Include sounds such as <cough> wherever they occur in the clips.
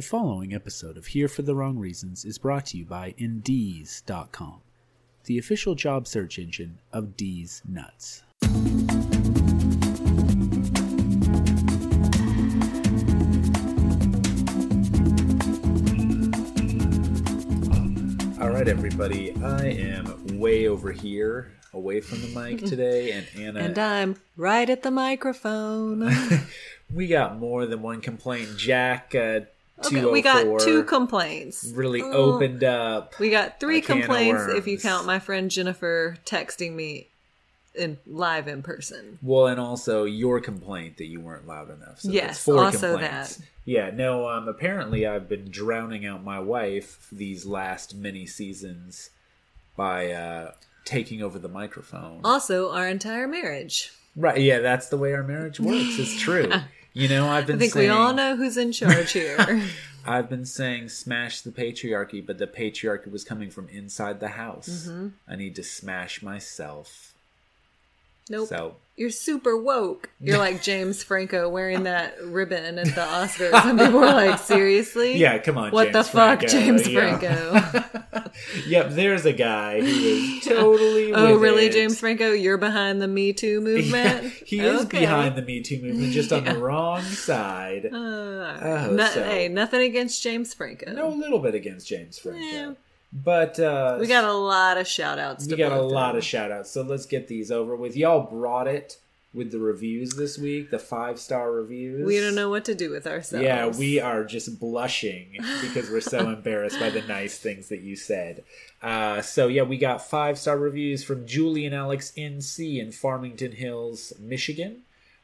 The following episode of Here for the Wrong Reasons is brought to you by Indees.com, the official job search engine of D's Nuts. All right, everybody. I am way over here, away from the mic <laughs> today, and Anna. And I'm right at the microphone. <laughs> we got more than one complaint. Jack, uh, Okay, we got two complaints. really Oh. opened up. We got three a can of complaints if you count my friend Jennifer texting me in live in person. Well, and also your complaint that you weren't loud enough. So Yes, four also complaints. that. Yeah, no. Um, apparently, I've been drowning out my wife these last many seasons by uh, taking over the microphone. Also, our entire marriage. Right? Yeah, that's the way our marriage works. It's true. <laughs> You know, I've been. I think saying, we all know who's in charge here. <laughs> I've been saying smash the patriarchy, but the patriarchy was coming from inside the house. Mm-hmm. I need to smash myself. Nope. So You're super woke. You're <laughs> like James Franco wearing that ribbon at the Oscars, Some people are like, "Seriously? <laughs> yeah, come on. What James the fuck, Franco. James Yeah. Franco? <laughs> yep, there's a guy who is totally. oh, really, it. James Franco? You're behind the Me Too movement? he is behind the Me Too movement, just on the wrong side. Uh, Oh, no- so- Hey, nothing against James Franco. No, a little bit against James Franco, Yeah. But uh, We got a lot of shout outs we got a lot of shout outs. So let's get these over with. Y'all brought it with the reviews this week, the five star reviews. We don't know what to do with ourselves. Yeah, we are just blushing because we're so <laughs> embarrassed by the nice things that you said. Uh, so yeah, we got five star reviews from Julie and Alex NC in Farmington Hills, Michigan.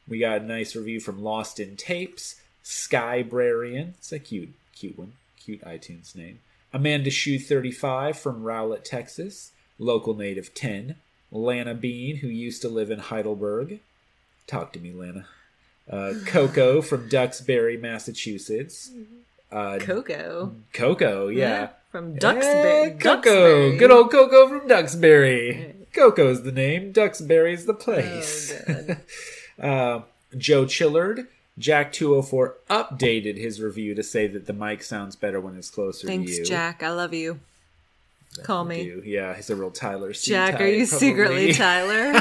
We got a nice review from Lost in Tapes, Skybrarian. It's a cute, cute one, cute iTunes name. Amanda Shoe 35 from Rowlett, Texas. Local native 10. Lana Bean, who used to live in Heidelberg. Talk to me, Lana. Uh, <laughs> Coco from Duxbury, Massachusetts. Uh, Coco. Coco, yeah. From Duxbury. Coco. Duxbury. Good old Coco from Duxbury. Coco's the name. Duxbury's the place. Oh, <laughs> uh, Joe Chillard. Jack 204 updated his review to say that the mic sounds better when it's closer Thanks, to you. Jack. I love you. Call me. You. Yeah, he's a real Tyler C. Jack, are type, you secretly. <laughs> Tyler?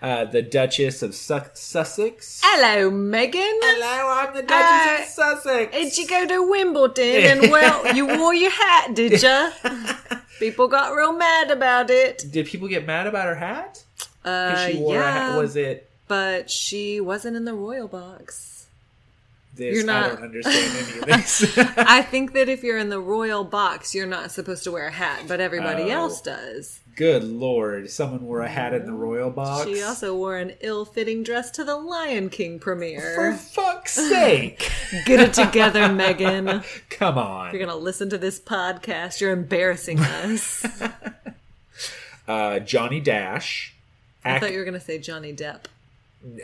uh, the Duchess of Su- Sussex. Hello, Meghan. Hello, I'm the Duchess Uh, of Sussex. Did you go to Wimbledon and <laughs> well, you wore your hat, did you? <laughs> People got real mad about it. Did people get mad about her hat? Uh, she wore a hat. Was it but she wasn't in the royal box. this? You're not, I don't understand any of this. <laughs> I think that if you're in the royal box, you're not supposed to wear a hat, but everybody Oh. else does. Good lord, someone wore a hat in the royal box. She also wore an ill-fitting dress to the Lion King premiere. For fuck's sake! <laughs> Get it together, Meghan. <laughs> Come on. you're gonna listen to this podcast, you're embarrassing us. Uh, Johnny Dash. I thought you were gonna say Johnny Depp.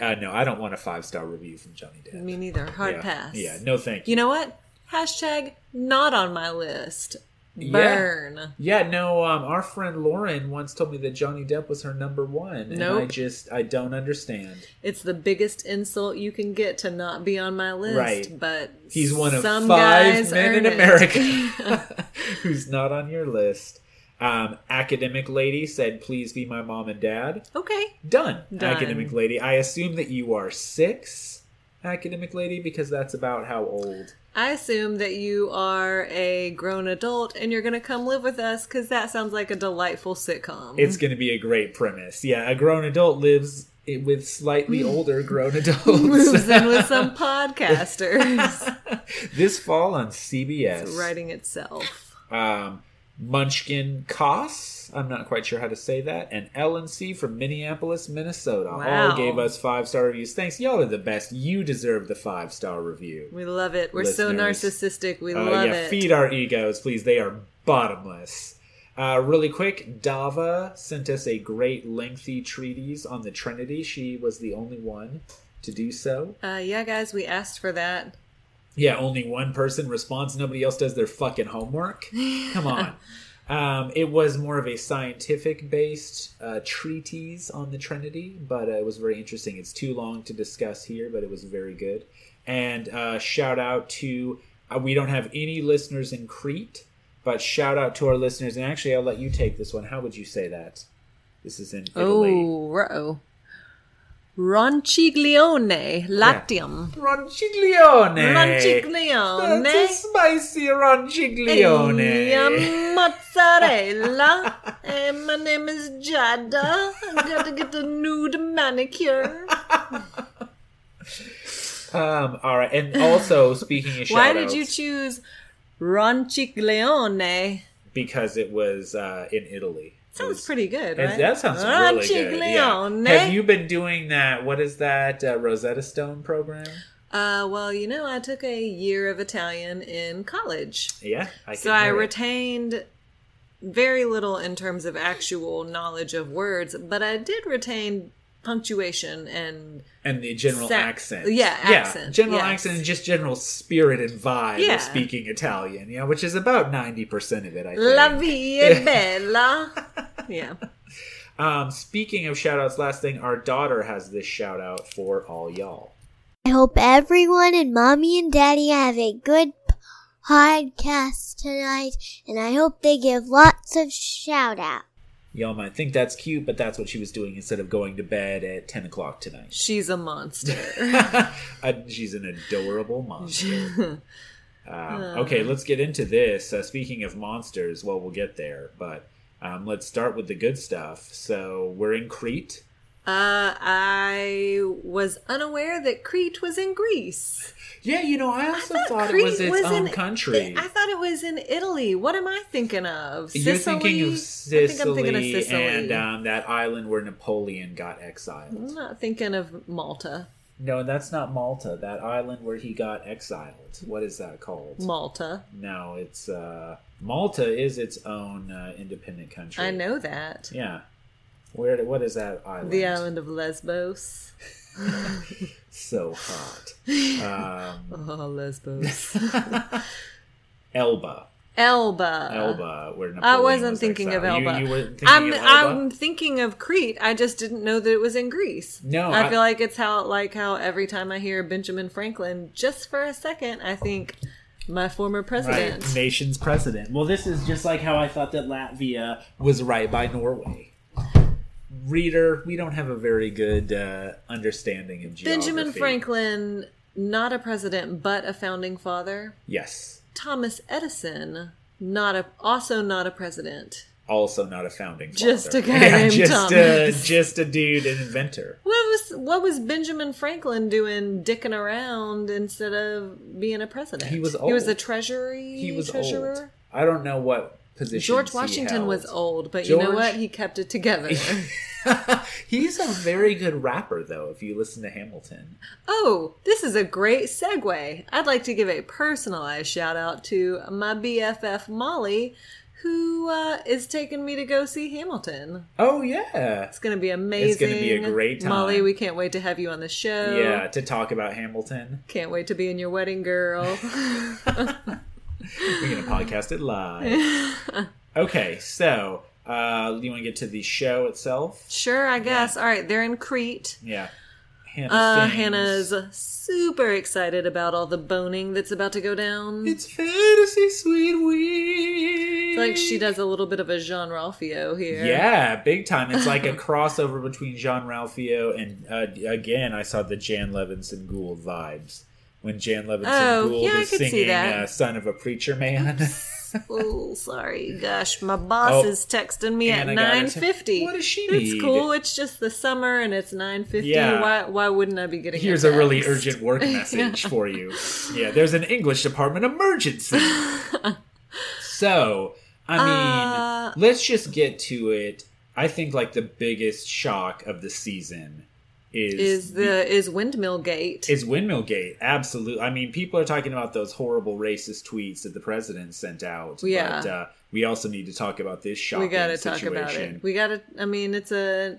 Uh, no, I don't want a five star review from Johnny Depp. Me neither. Hard yeah. pass. Yeah, no thank you. You know what? Hashtag not on my list. Burn. Yeah, no. Um, our friend Lauren once told me that Johnny Depp was her number one, and I just I don't understand. It's the biggest insult you can get to not be on my list. Right. But He's one of some five guys men in. America <laughs> <laughs> who's not on your list. Um, academic lady said, "Please be my mom and dad." okay. Done. Done. Academic lady. I assume that you are six, academic lady, because that's about how old. I assume that you are a grown adult and you're going to come live with us because that sounds like a delightful sitcom. It's going to be a great premise. Yeah, a grown adult lives with slightly <laughs> older grown <laughs> adults. moves in with some <laughs> podcasters. this fall on CBS. It's writing itself. um, Munchkin Koss, I'm not quite sure how to say that, and Ellen C from Minneapolis, Minnesota. All gave us five star reviews. Thanks, y'all are the best. You deserve the five star review. We love it. We're so narcissistic. We Uh, love yeah, it. feed our egos, please. They are bottomless. Uh, really quick, Dava sent us a great lengthy treatise on the Trinity. She was the only one to do so. Uh, yeah, guys, we asked for that. Yeah, only one person responds. Nobody else does their fucking homework. <laughs> Come on. Um, it was more of a scientific based uh, treatise on the Trinity, but uh, it was very interesting. It's too long to discuss here, but it was very good. And uh, shout out to Uh, we don't have any listeners in Crete, but shout out to our listeners. And actually, I'll let you take this one. How would you say that? This is in Italy. Oh, uh-oh. Ronciglione, Latium. Ronciglione. Ronciglione. That's a spicy ronciglione. Yum, mozzarella. and <laughs> my name is Giada. I gotta get a nude manicure. <laughs> Um, all right, and also speaking of <laughs> Why did you choose Ronciglione? Because it was uh, in Italy. Sounds was- pretty good, right? That sounds really good. Yeah. Have you been doing that? What is that uh, Rosetta Stone program? Uh, well, you know, I took a year of Italian in college. Yeah, I So I hear it. retained very little in terms of actual knowledge of words, but I did retain punctuation and and the general Sa- accent. yeah, accent, general yes. accent and just general spirit and vibe Yeah. of speaking Italian. Yeah, which is about ninety percent of it. I think. la vie <laughs> è bella. yeah. <laughs> Um, speaking of shout outs, last thing, our daughter has this shout out for all y'all. I hope everyone and mommy and daddy have a good podcast tonight, and I hope they give lots of shout out. Y'all might think that's cute, but that's what she was doing instead of going to bed at 10 o'clock tonight. She's a monster. <laughs> Uh, She's an adorable monster. <laughs> um, okay, let's get into this. Uh, speaking of monsters, well, we'll get there, but um, let's start with the good stuff. So we're in Crete. Uh, I was unaware that Crete was in Greece. Yeah, you know, I also thought thought, it was its was own in- country. I thought it was in Italy. What am I thinking of? You're Sicily? thinking of I Sicily, think I'm thinking of Sicily. and um, that island where Napoleon got exiled. I'm not thinking of Malta. No, that's not Malta. That island where he got exiled. What is that called? Malta. No, it's uh, Malta is its own uh, independent country. I know that. Yeah. Where? What is that island? The island of Lesbos. <laughs> So hot. Um, Oh, Lesbos. <laughs> Elba. Elba. Elba. Where Napoleon I wasn't was thinking of. Elba. You, you thinking I'm of Elba? I'm thinking of Crete. I just didn't know that it was in Greece. No, I, I- feel like it's how like how every time I hear Benjamin Franklin, just for a second, I think my former president. Right, nation's president. Well, this is just like how I thought that Latvia was right by Norway. Reader, we don't have a very good uh, understanding of geography. Benjamin Franklin, not a president but a founding father. Yes. Thomas Edison, not a also not a president. Also not a founding father. Just a guy <laughs> named just A, just a dude, an inventor. What was what was Benjamin Franklin doing, dicking around instead of being a president? He was old. He was a treasury. He was treasurer. old. I don't know what position George Washington was old, but you know what? He kept it together. <laughs> He's a very good rapper, though. If you listen to Hamilton, oh, this is a great segue. I'd like to give a personalized shout out to my BFF Molly, who uh, is taking me to go see Hamilton. oh yeah, It's going to be amazing. It's gonna be a great time. Molly. We can't wait to have you on the show. yeah, to talk about Hamilton. Can't wait to be in your wedding, girl. <laughs> <laughs> We're gonna podcast it live. <laughs> Okay, so uh, you want to get to the show itself? sure, I guess. All right, they're in Crete. Yeah, Hannah. Uh, Hannah's super excited about all the boning that's about to go down. It's fantasy, sweet. It's like she does a little bit of a Jean Ralphio here. Yeah, big time. It's like a <laughs> crossover between Jean Ralphio and uh, again, I saw the Jan Levinson Gould vibes when Jan Levinson Oh, Gould yeah, is singing uh, "Son of a Preacher Man." <laughs> Oh, sorry. Gosh, my <laughs> boss Oh, is texting me at nine fifty. What does she It's cool. It's just the summer and it's nine fifty. Yeah. Why? Why wouldn't I be getting? Here's a really urgent work <laughs> message for you. Yeah, there's an English department emergency. so, I mean, Uh, let's just get to it. I think like the biggest shock of the season is Is the is Windmill Gate? is Windmill Gate. Absolutely. I mean, people are talking about those horrible racist tweets that the president sent out. Yeah. But uh, we also need to talk about this shocking we got to situation. talk about it. We got to. I mean, it's a.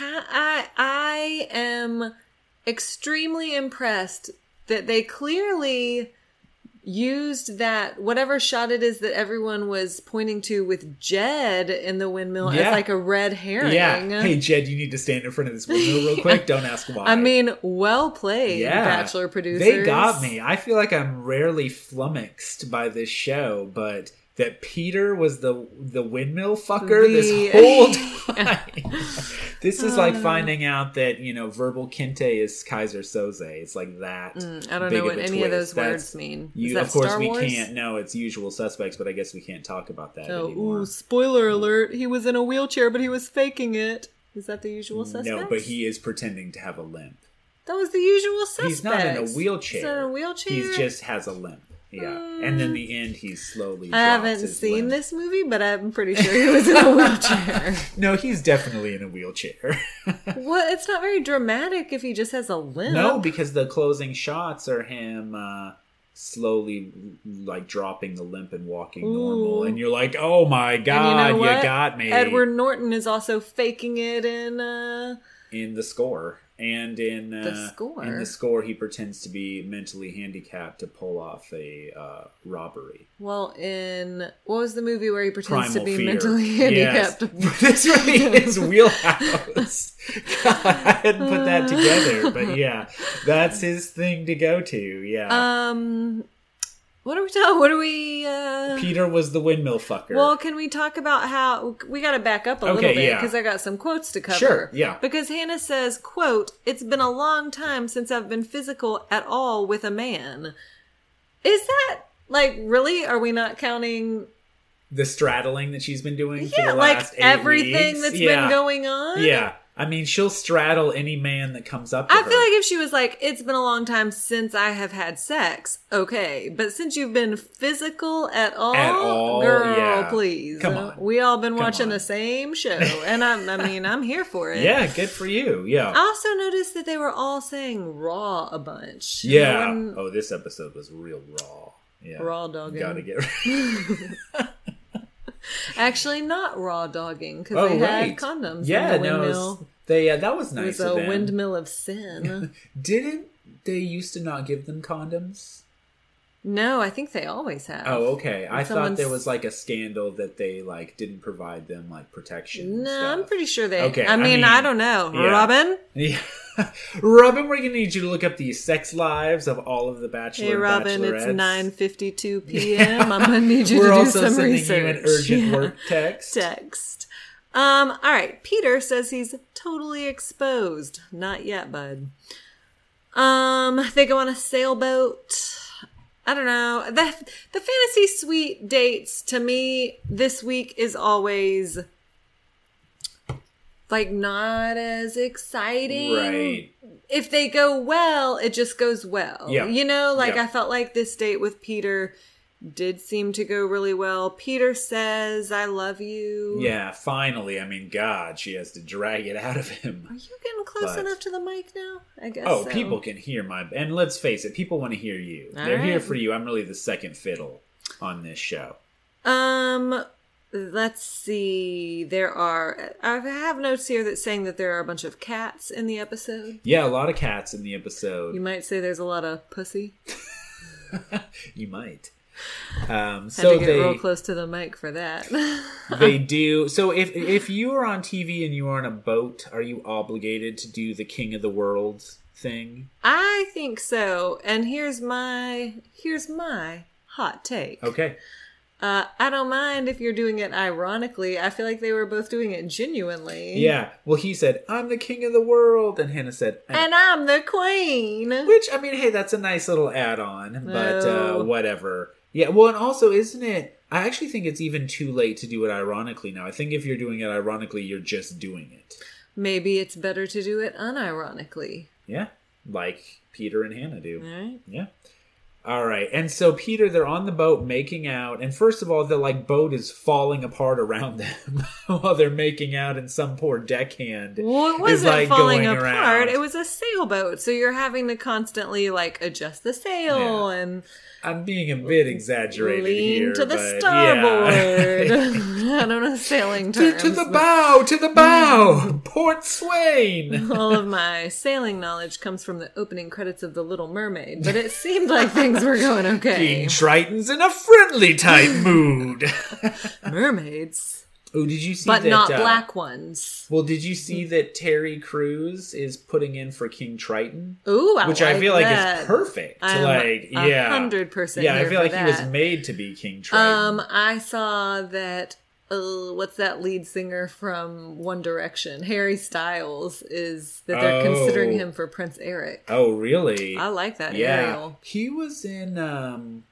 I I am extremely impressed that they clearly used that whatever shot it is that everyone was pointing to with Jed in the windmill Yeah. as like a red herring. Yeah. Hey, Jed, you need to stand in front of this window real quick. <laughs> Don't ask why. I mean, well played, yeah. Bachelor producers. They got me. I feel like I'm rarely flummoxed by this show, but that Peter was the the windmill fucker The- this <laughs> whole time. <laughs> this is like uh. finding out that you know Verbal Kint is Keyser Söze. It's like that. Mm, I don't know what a any of those twist. words That's- mean. You, of course, Star we Wars? can't. No, it's usual suspects, but I guess we can't talk about that Oh, anymore. ooh, spoiler mm. alert! He was in a wheelchair, but he was faking it. Is that the usual suspect? no, but he is pretending to have a limp. That was the usual suspect. He's not in a wheelchair. He's in a wheelchair. He just has a limp. Yeah, and then the end, he's slowly. I haven't seen limp. this movie, but I'm pretty <laughs> sure he was in a wheelchair. <laughs> No, he's definitely in a wheelchair. <laughs> what? It's not very dramatic if he just has a limp. no, because the closing shots are him uh, slowly like dropping the limp and walking normal, and you're like, "Oh my god, you know you, got me!" Edward Norton is also faking it in. Uh, in the score and in uh, The score? In the score, he pretends to be mentally handicapped to pull off a uh, robbery. well, in what was the movie where he pretends Primal to be Fear. mentally Yes. handicapped? <laughs> That's really his wheelhouse. God, <laughs> I hadn't put that together, but <laughs> yeah, that's his thing to go to. Yeah, Um, what are we talking? What are we? Uh, Peter was the windmill fucker. well, can we talk about how we got to back up a Okay, little bit yeah. because I got some quotes to cover. Sure, yeah. Because Hannah says, "quote It's been a long time since I've been physical at all with a man." Is that like really? Are we not counting? the straddling that she's been doing for Yeah, like everything weeks. that's Yeah. been going on. Yeah, I mean, she'll straddle any man that comes up. To I her. feel like if she was like, "It's been a long time since I have had sex," okay, but since you've been physical at all, At all, girl, yeah. please, Come on. we all been Come watching on. the same show, and I'm, I mean, I'm here for it. yeah, good for you. Yeah. I also noticed that they were all saying "raw" a bunch. Yeah. One- Oh, this episode was real raw. Yeah. Raw dogging. Gotta get. <laughs> <laughs> Actually, not raw dogging because oh they right. had condoms. Yeah. in the No. windmill. it's- They. Yeah. That was nice. It was a windmill of sin. <laughs> Didn't they used to not give them condoms? No, I think they always have. Oh, okay. I thought there was like a scandal that they like didn't provide them like protection. No, stuff. I'm pretty sure they. Okay, I I mean, mean, I don't know. yeah. Robin? <laughs> Yeah. Robin, we're gonna need you to look up the sex lives of all of the bachelor. Hey, Robin, it's 9.52 <laughs> p.m. I'm going to need you to do also some sending research. you an urgent <laughs> Yeah. work text. Text. Um, all right. Peter says he's totally exposed. Not yet, bud. Um, they go on a sailboat. I don't know. The the fantasy suite dates to me this week is always like not as exciting. Right. If they go well, it just goes well. Yeah. You know, like Yeah. I felt like this date with Peter did seem to go really well. Peter says, I love you. Yeah, finally. I mean, God, she has to drag it out of him. Are you getting close But- enough to the mic now? I guess. Oh, so. people can hear my. And let's face it, people want to hear you. All They're here for you. I'm really the second fiddle on this show. Um, let's see. There are. I have notes here that saying that there are a bunch of cats in the episode. Yeah, a lot of cats in the episode. You might say there's a lot of pussy. <laughs> You might. Um, so they real close to the mic for that. <laughs> they <laughs> do. So if if you are on TV and you are on a boat, are you obligated to do the King of the World thing? I think so. And here's my here's my hot take. Okay. Uh, I don't mind if you're doing it ironically. I feel like they were both doing it genuinely. Yeah. Well, he said, "I'm the King of the World," and Hannah said, And I'm the queen. Which I mean, hey, that's a nice little add-on, but Oh. uh, whatever. Yeah, well, and also, isn't it? I actually think it's even too late to do it ironically now. I think if you're doing it ironically, you're just doing it. Maybe it's better to do it unironically. Yeah, like Peter and Hannah do. Right? Yeah. All right, and so Peter, they're on the boat making out, and first of all, the like boat is falling apart around <laughs> them while they're making out, and some poor deckhand Well, it wasn't like falling apart. around. It was a sailboat, so you're having to constantly like adjust the sail Yeah. and I'm being a bit exaggerated lean here, to the starboard. yeah. <laughs> I don't know sailing <laughs> to, terms. to the bow, to the bow. Port Swain. <laughs> All of my sailing knowledge comes from the opening credits of The Little Mermaid, but it seemed like things were going okay. King Triton's in a friendly type <laughs> mood. <laughs> Mermaids, oh, did you see but that? But not uh, black ones. Well, did you see that Terry Crews is putting in for King Triton? Ooh, I Which I feel like that. is perfect. I'm like, yeah, hundred percent Yeah, I feel like he was made to be King Triton. Um, I saw that. Uh, what's that lead singer from One Direction? Harry Styles is that they're Oh. considering him for Prince Eric. oh, really? I like that yeah, Ariel. he was in um,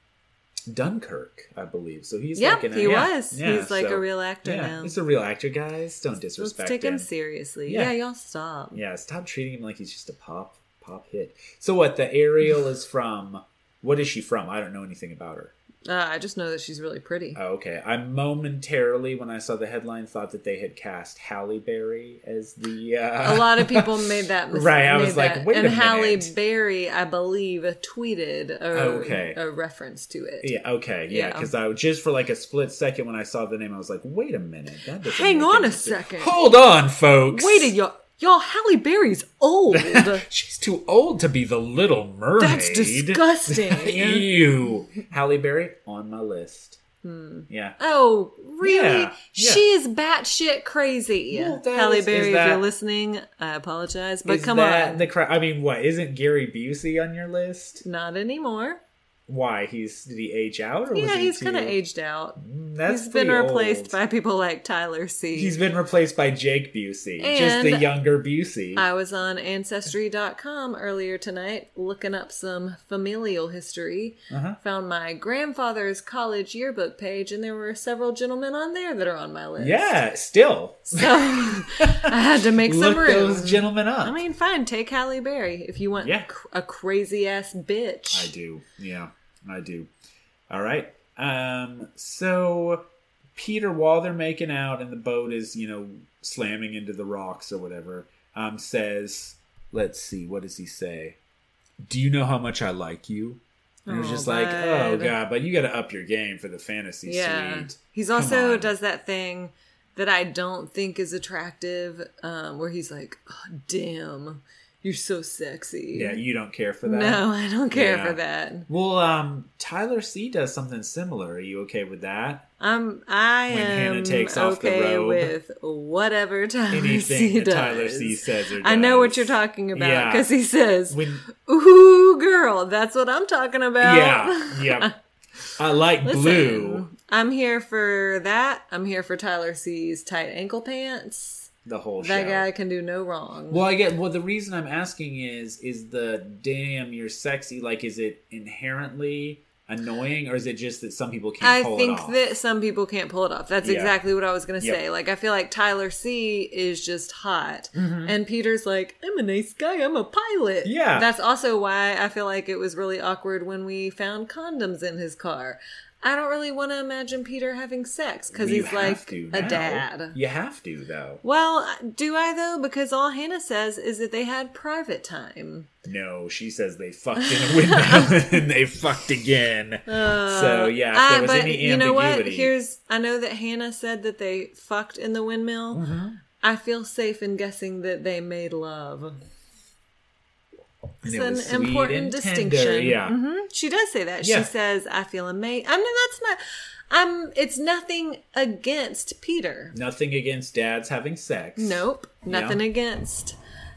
Dunkirk, I believe. So he's Yeah, like in a, he yeah, was. yeah, He's like so- a real actor yeah, now. he's a real actor, guys. Don't Let's disrespect take him him. seriously. Yeah. Yeah, y'all stop. Yeah, stop treating him like he's just a pop pop hit. So what? The Ariel is from. What is she from? I don't know anything about her. Uh, I just know that she's really pretty. Oh, okay. I momentarily, when I saw the headline, thought that they had cast Halle Berry as the. Uh, a lot of people <laughs> made that mistake. Right, I was like, wait and a Halle minute. Berry, I believe, tweeted a, Okay. a reference to it. Yeah. Okay. Yeah. Yeah. Because I just for like a split second when I saw the name, I was like, "Wait a minute, that Hang on a second. Hold on, folks. Wait a y'all, y'all, Halle Berry's old. <laughs> She's too old to be the Little Mermaid. That's disgusting. <laughs> Ew. Halle Berry on my list. Hmm. Yeah. Oh, really? Yeah. She is batshit crazy. Well, Halle is- Berry, is if you're listening, I apologize, but come that on, The cra- I mean, what isn't Gary Busey on your list? not anymore. Why he's did he age out or was Yeah, he he's too- kind of aged out. Mm, That's he's been replaced old. by people like Tyler C. He's been replaced by Jake Busey, just the younger Busey. I was on Ancestry.com earlier tonight looking up some familial history. Uh-huh. Found my grandfather's college yearbook page, and there were several gentlemen on there that are on my list. yeah, still So I had to make <laughs> some look room. those gentlemen up. I mean, fine, take Halle Berry if you want Yeah. a crazy ass bitch. I do. Yeah, I do. All right. Um. So Peter, while they're making out and the boat is, you know, slamming into the rocks or whatever, um, says, "Let's see, what does he say? Do you know how much I like you?" And it's Oh, just like, oh god, but you got to up your game for the fantasy Yeah. suite. He's Come also on. does that thing that I don't think is attractive, um, where he's like, oh, "Damn, you're so sexy." Yeah, you don't care for that. No, I don't care Yeah. for that. Well, um, Tyler C does something similar. Are you okay with that? I'm I When Hannah am takes off the okay robe. with whatever Tyler Anything C that does. Tyler C says or I know what you're talking about Yeah. because he says, When "Ooh, girl, that's what I'm talking about." yeah, yeah. <laughs> I like Listen, blue. I'm here for that. I'm here for Tyler C's tight ankle pants. The whole That show. guy can do no wrong. Well, I get. Well, the reason I'm asking is, is the damn you're sexy. Like, is it inherently annoying, or is it just that some people can't I pull think it off? that some people can't pull it off. That's Yeah. exactly what I was going to Yep. say. Like, I feel like Tyler C is just hot. Mm-hmm. And Peter's like, I'm a nice guy. I'm a pilot. Yeah. That's also why I feel like it was really awkward when we found condoms in his car. I don't really want to imagine Peter having sex because he's like a now. dad. You have to though. Well, do I though? Because all Hannah says is that they had private time. No, she says they fucked in a window <laughs> and they fucked again. so yeah, if there was but any ambiguity, you know what? Here's I know that Hannah said that they fucked in the windmill. Mm-hmm. I feel safe in guessing that they made love. And It's it an important distinction. Yeah, hmm She does say that. Yeah. She says, "I feel amazing." I mean, that's not. I'm. It's nothing against Peter. nothing against dads having sex. Nope. Nothing Yeah. against.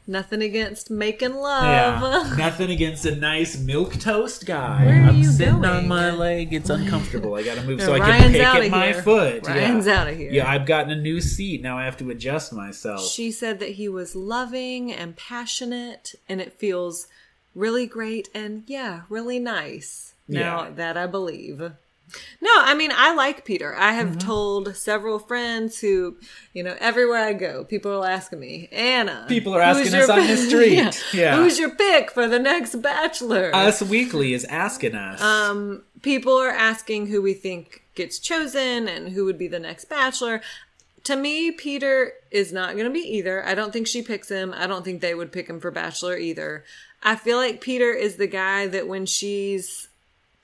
Nothing against making love. Yeah, <laughs> nothing against a nice milk toast guy. Where are I'm you sitting going? on my leg. It's uncomfortable. I gotta move <laughs> so I Ryan's can pick outta at my here. foot. Ryan's yeah. outta here. Yeah, I've gotten a new seat. Now I have to adjust myself. She said that he was loving and passionate, and it feels really great and yeah, really nice. Now Yeah. that I believe. No, I mean I like Peter. I have Mm-hmm. told several friends who, you know, everywhere I go, people are asking me, Anna. People are asking us on the street. <laughs> Yeah. Who's your pick for the next Bachelor? Us Weekly is asking us. Um, people are asking who we think gets chosen and who would be the next bachelor. To me, Peter is not going to be either. I don't think she picks him. I don't think they would pick him for bachelor either. I feel like Peter is the guy that when she's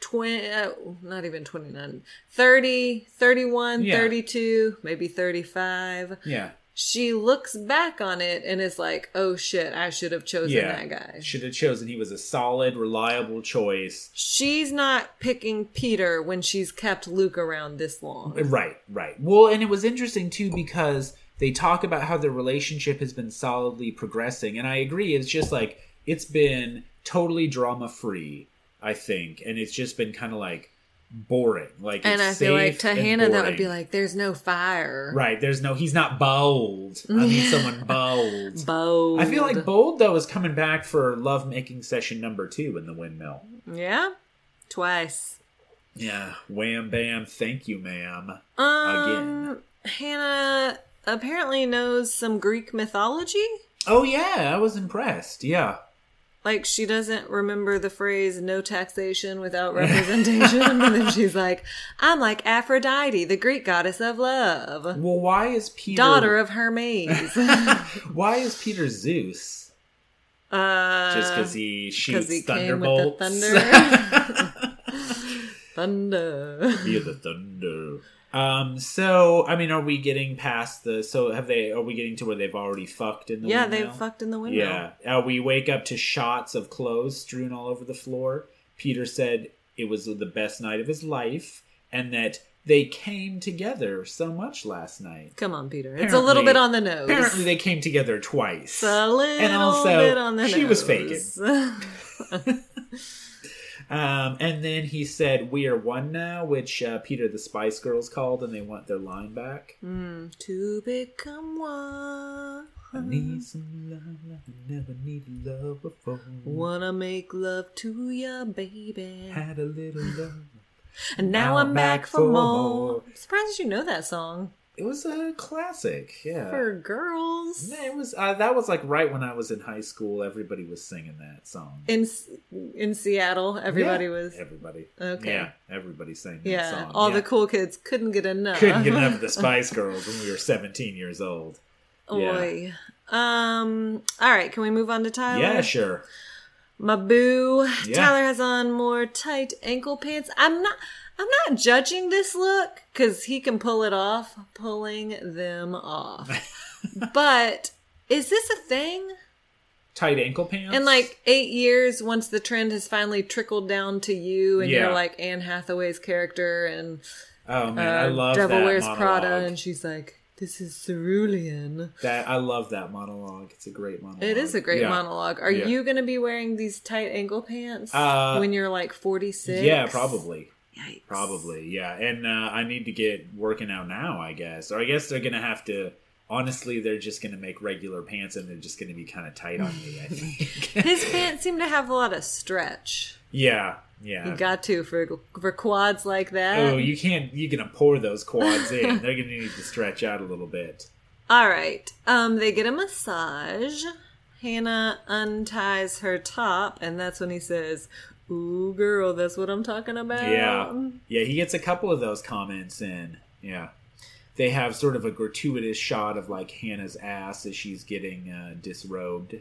20, uh, not even 29, 30, 31, Yeah. 32, maybe 35, yeah. she looks back on it and is like, "Oh shit, I should have chosen Yeah. that guy." Should have chosen. He was a solid, reliable choice. She's not picking Peter when she's kept Luke around this long. Right, right. Well, and it was interesting too because they talk about how their relationship has been solidly progressing, and I agree. It's just like it's been totally drama free, I think, and it's just been kind of like boring. Like, And I feel like to Hannah that would be like, "There's no fire." right. There's no. He's not bold. I need someone bold. <laughs> Bold. I feel like bold though is coming back for love making session number two in the windmill. yeah, twice. Yeah, wham bam, thank you, ma'am. Um, Hannah apparently knows some Greek mythology. Oh yeah, I was impressed. Yeah. Like she doesn't remember the phrase "no taxation without representation," and then she's like, "I'm like Aphrodite, the Greek goddess of love, Well, why is Peter daughter of Hermes." <laughs> Why is Peter Zeus? uh, Just because he shoots he came with the thunderbolts. thunder. <laughs> Be the thunder. Um. So, I mean, are we getting past the? So, have they? Are we getting to where they've already fucked in the? yeah, windmill? they fucked in the window. Yeah. Uh, we wake up to shots of clothes strewn all over the floor. Peter said it was the best night of his life, and that they came together so much last night. Come on, Peter. It's a little bit on the nose. Apparently, they came together twice. It's a little also, bit on the she was nose. <laughs> <laughs> Um, and then he said, "We are one now," which uh, Peter the Spice Girls called, and they want their line back. Mm, to become one. I need some love, I never needed love before. Wanna make love to ya, baby. Had a little love. And now, I'm back, for more. I'm surprised you know that song. It was a classic, yeah. For girls. Yeah, it was. Uh, that was like right when I was in high school. Everybody was singing that song. In in Seattle, everybody Yeah, was. everybody. Okay. Yeah, everybody sang that Yeah, song. all yeah. the cool kids couldn't get enough. couldn't get enough of the <laughs> Spice Girls when we were 17 years old. Yeah. Oy. Um. All right. Can we move on to Tyler? Yeah, sure. My boo. Yeah. Tyler has on more tight ankle pants. I'm not. I'm not judging this look because he can pull it off, pulling them off. <laughs> but is this a thing? Tight ankle pants. In like eight years, once the trend has finally trickled down to you, and Yeah. you're like Anne Hathaway's character, and oh man, uh, I love Devil that Wears monologue. Prada, and she's like, "This is cerulean." That I love that monologue. It's a great monologue. It is a great Yeah. monologue. Are Yeah. you going to be wearing these tight ankle pants Uh, when you're like 46? Yeah, probably. Yikes. Probably, yeah. And uh, I need to get working out now, I guess. Or I guess they're gonna have to. Honestly, they're just gonna make regular pants, and they're just gonna be kind of tight on me. I think. <laughs> His pants seem to have a lot of stretch. yeah, yeah. You got to for for quads like that. oh, you can't. You're gonna pour those quads in. <laughs> They're gonna need to stretch out a little bit. All right. Um, they get a massage. Hannah unties her top, and that's when he says, "Ooh, girl, that's what I'm talking about." Yeah, yeah. He gets a couple of those comments in. Yeah, they have sort of a gratuitous shot of like Hannah's ass as she's getting uh, disrobed.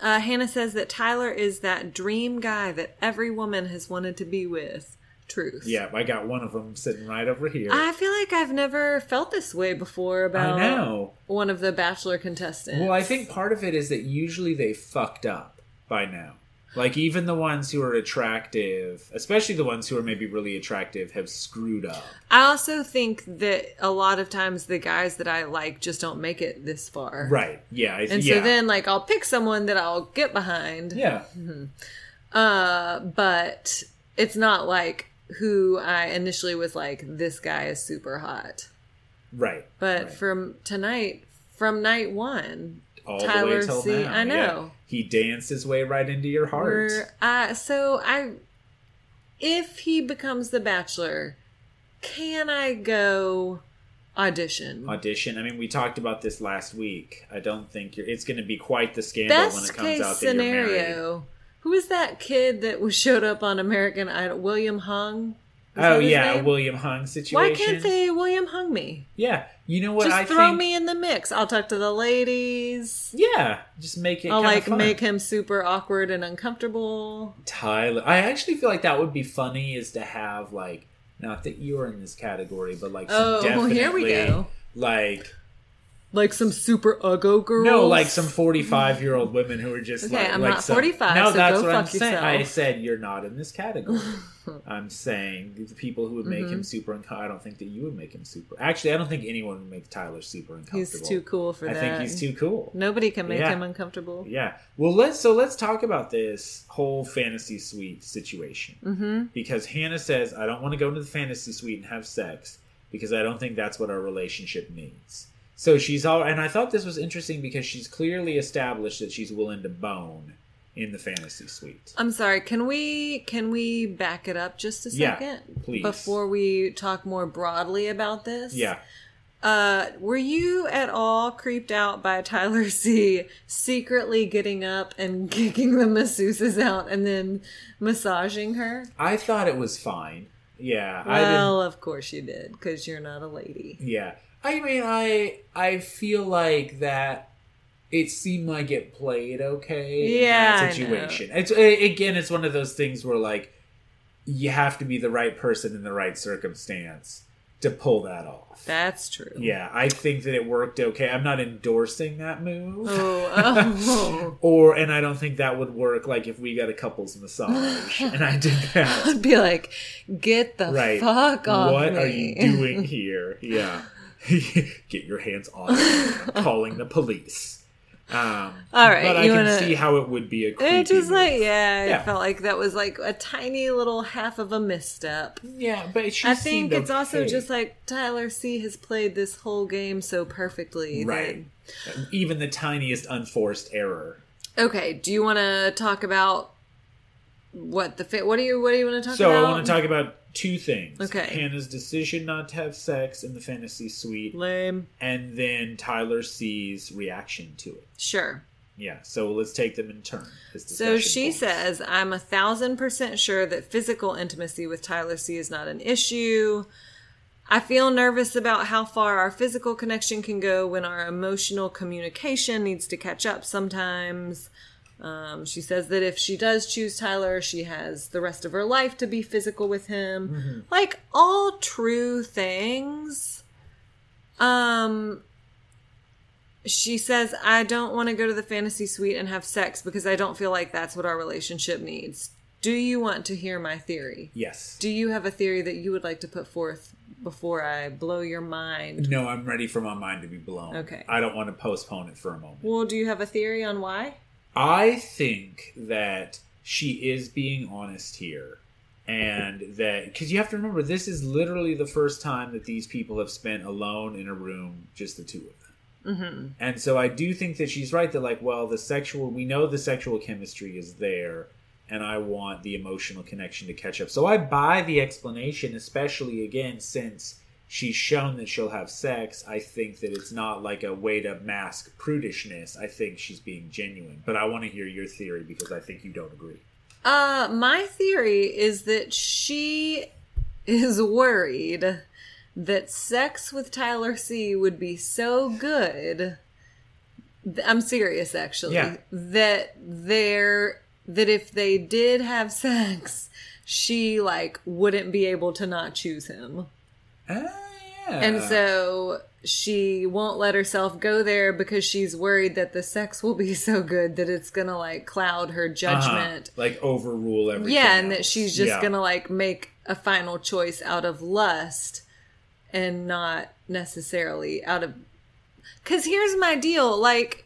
Uh, Hannah says that Tyler is that dream guy that every woman has wanted to be with. Truth. Yeah, I got one of them sitting right over here. I feel like I've never felt this way before about I know. one of the Bachelor contestants. Well, I think part of it is that usually they fucked up by now. Like even the ones who are attractive, especially the ones who are maybe really attractive, have screwed up. I also think that a lot of times the guys that I like just don't make it this far. Right? Yeah. And yeah. so then like I'll pick someone that I'll get behind. yeah. Uh but it's not like who I initially was like this guy is super hot. Right. But right. from tonight from night 1 all Tyler the way till C- now. I know. yeah. He danced his way right into your heart. Uh, so I, if he becomes the Bachelor, can I go audition? Audition. I mean, we talked about this last week. I don't think you're. It's going to be quite the scandal when it Best comes case out that you're married. scenario. Who is that kid that was showed up on American Idol? William Hung. Oh yeah, a? William Hung situation. Why can't they William Hung me? Yeah, you know what? Just I throw think, me in the mix. I'll talk to the ladies. Yeah, just make it. I'll like fun. make him super awkward and uncomfortable. Tyler. I actually feel like that would be funny is to have like not that you're in this category, but like some Oh, well, here we go. like Like some super uggo girls. No, like some forty-five-year-old women who are just Okay, like. I'm like not some- 45, No, so that's go what I'm fuck saying. I said you're not in this category. <laughs> I'm saying the people who would make Mm-hmm. him super uncomfortable. I don't think that you would make him super. Actually, I don't think anyone would make Tyler super uncomfortable. He's too cool for I that. I think he's too cool. Nobody can make Yeah. him uncomfortable. Yeah. Well, let's so let's talk about this whole fantasy suite situation Mm-hmm. because Hannah says I don't want to go into the fantasy suite and have sex because I don't think that's what our relationship needs. So she's all, and I thought this was interesting because she's clearly established that she's willing to bone in the fantasy suite. I'm sorry. Can we can we back it up just a Yeah, second please. before we talk more broadly about this? Yeah. Uh, were you at all creeped out by Tyler <laughs> C secretly getting up and <laughs> kicking the masseuses out and then massaging her? I thought it was fine. Yeah. Well, of course you did, because you're not a lady. Yeah. I mean, I I feel like that it seemed like it played okay Yeah, in that situation. It's again, it's one of those things where like you have to be the right person in the right circumstance to pull that off. That's true. Yeah, I think that it worked okay. I'm not endorsing that move. Oh, <laughs> oh. Or and I don't think that would work like if we got a couples massage and I did that. <laughs> I'd be like, get the Right. fuck off What me. are you doing <laughs> here? Yeah. <laughs> Get your hands off. I'm <laughs> calling the police. Um, All right, But I can wanna- see how it would be a creepy It just like yeah, Yeah. it felt like that was like a tiny little half of a misstep. Yeah, but I think it's also just like Tyler C has played this whole game so perfectly. that- Right. Even the tiniest unforced error. okay, do you want to talk about what the fit? What do you What do you want to talk So about? So I want to talk about two things. Okay. Hannah's decision not to have sex in the fantasy suite, Lame. and then Tyler C's reaction to it. Sure. Yeah, so let's take them in turn. So she points. says, I'm a thousand percent sure that physical intimacy with Tyler C is not an issue. I feel nervous about how far our physical connection can go when our emotional communication needs to catch up sometimes. Um, she says that if she does choose Tyler, she has the rest of her life to be physical with him. Like all true things. Um, she says, I don't want to go to the fantasy suite and have sex because I don't feel like that's what our relationship needs. Do you want to hear my theory? Yes. Do you have a theory that you would like to put forth before I blow your mind? No, I'm ready for my mind to be blown. Okay. I don't want to postpone it for a moment. Well, do you have a theory on why? I think that she is being honest here. And that, because you have to remember, this is literally the first time that these people have spent alone in a room, just the two of them. Mm-hmm. And so I do think that she's right that, like, well, the sexual, we know the sexual chemistry is there, and I want the emotional connection to catch up. So I buy the explanation, especially again, since she's shown that she'll have sex. I think that it's not like a way to mask prudishness. I think she's being genuine. But I want to hear your theory because I think you don't agree. Uh, my theory is that she is worried that sex with Tyler C would be so good. I'm serious, actually. Yeah. That they're that if they did have sex, she like wouldn't be able to not choose him. Ah, yeah. And so she won't let herself go there because she's worried that the sex will be <laughs> so good that it's gonna like cloud her Uh-huh. judgment. like overrule everything. Yeah, and that she's just Yeah. gonna like make a final choice out of lust and not necessarily out of. Because here's my deal like,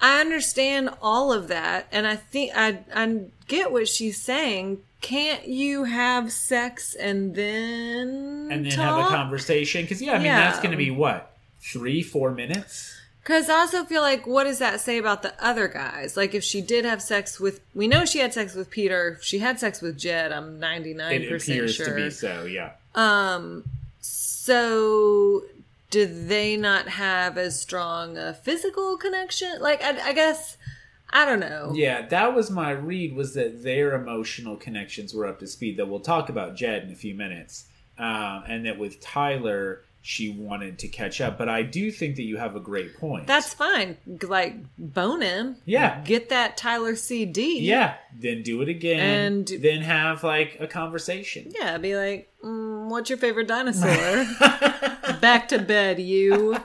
I understand all of that, and I think I, I get what she's saying. Can't you have sex and then and then talk? have a conversation because yeah, I mean Yeah. that's going to be what three, four minutes. Because I also feel like, what does that say about the other guys? Like, if she did have sex with, we know she had sex with Peter. If she had sex with Jed, I'm 99% It appears sure. to be so. Yeah. Um, so do they not have as strong a physical connection? Like, I, I guess, I don't know. Yeah, that was my read. Was that their emotional connections were up to speed? That we'll talk about Jed in a few minutes, um, and that with Tyler, she wanted to catch up. But I do think that you have a great point. That's fine. Like, bone him. Yeah. Get that Tyler CD. yeah. Then do it again, And- then have like a conversation. Yeah, be like, mm, what's your favorite dinosaur? <laughs> Back to bed, you.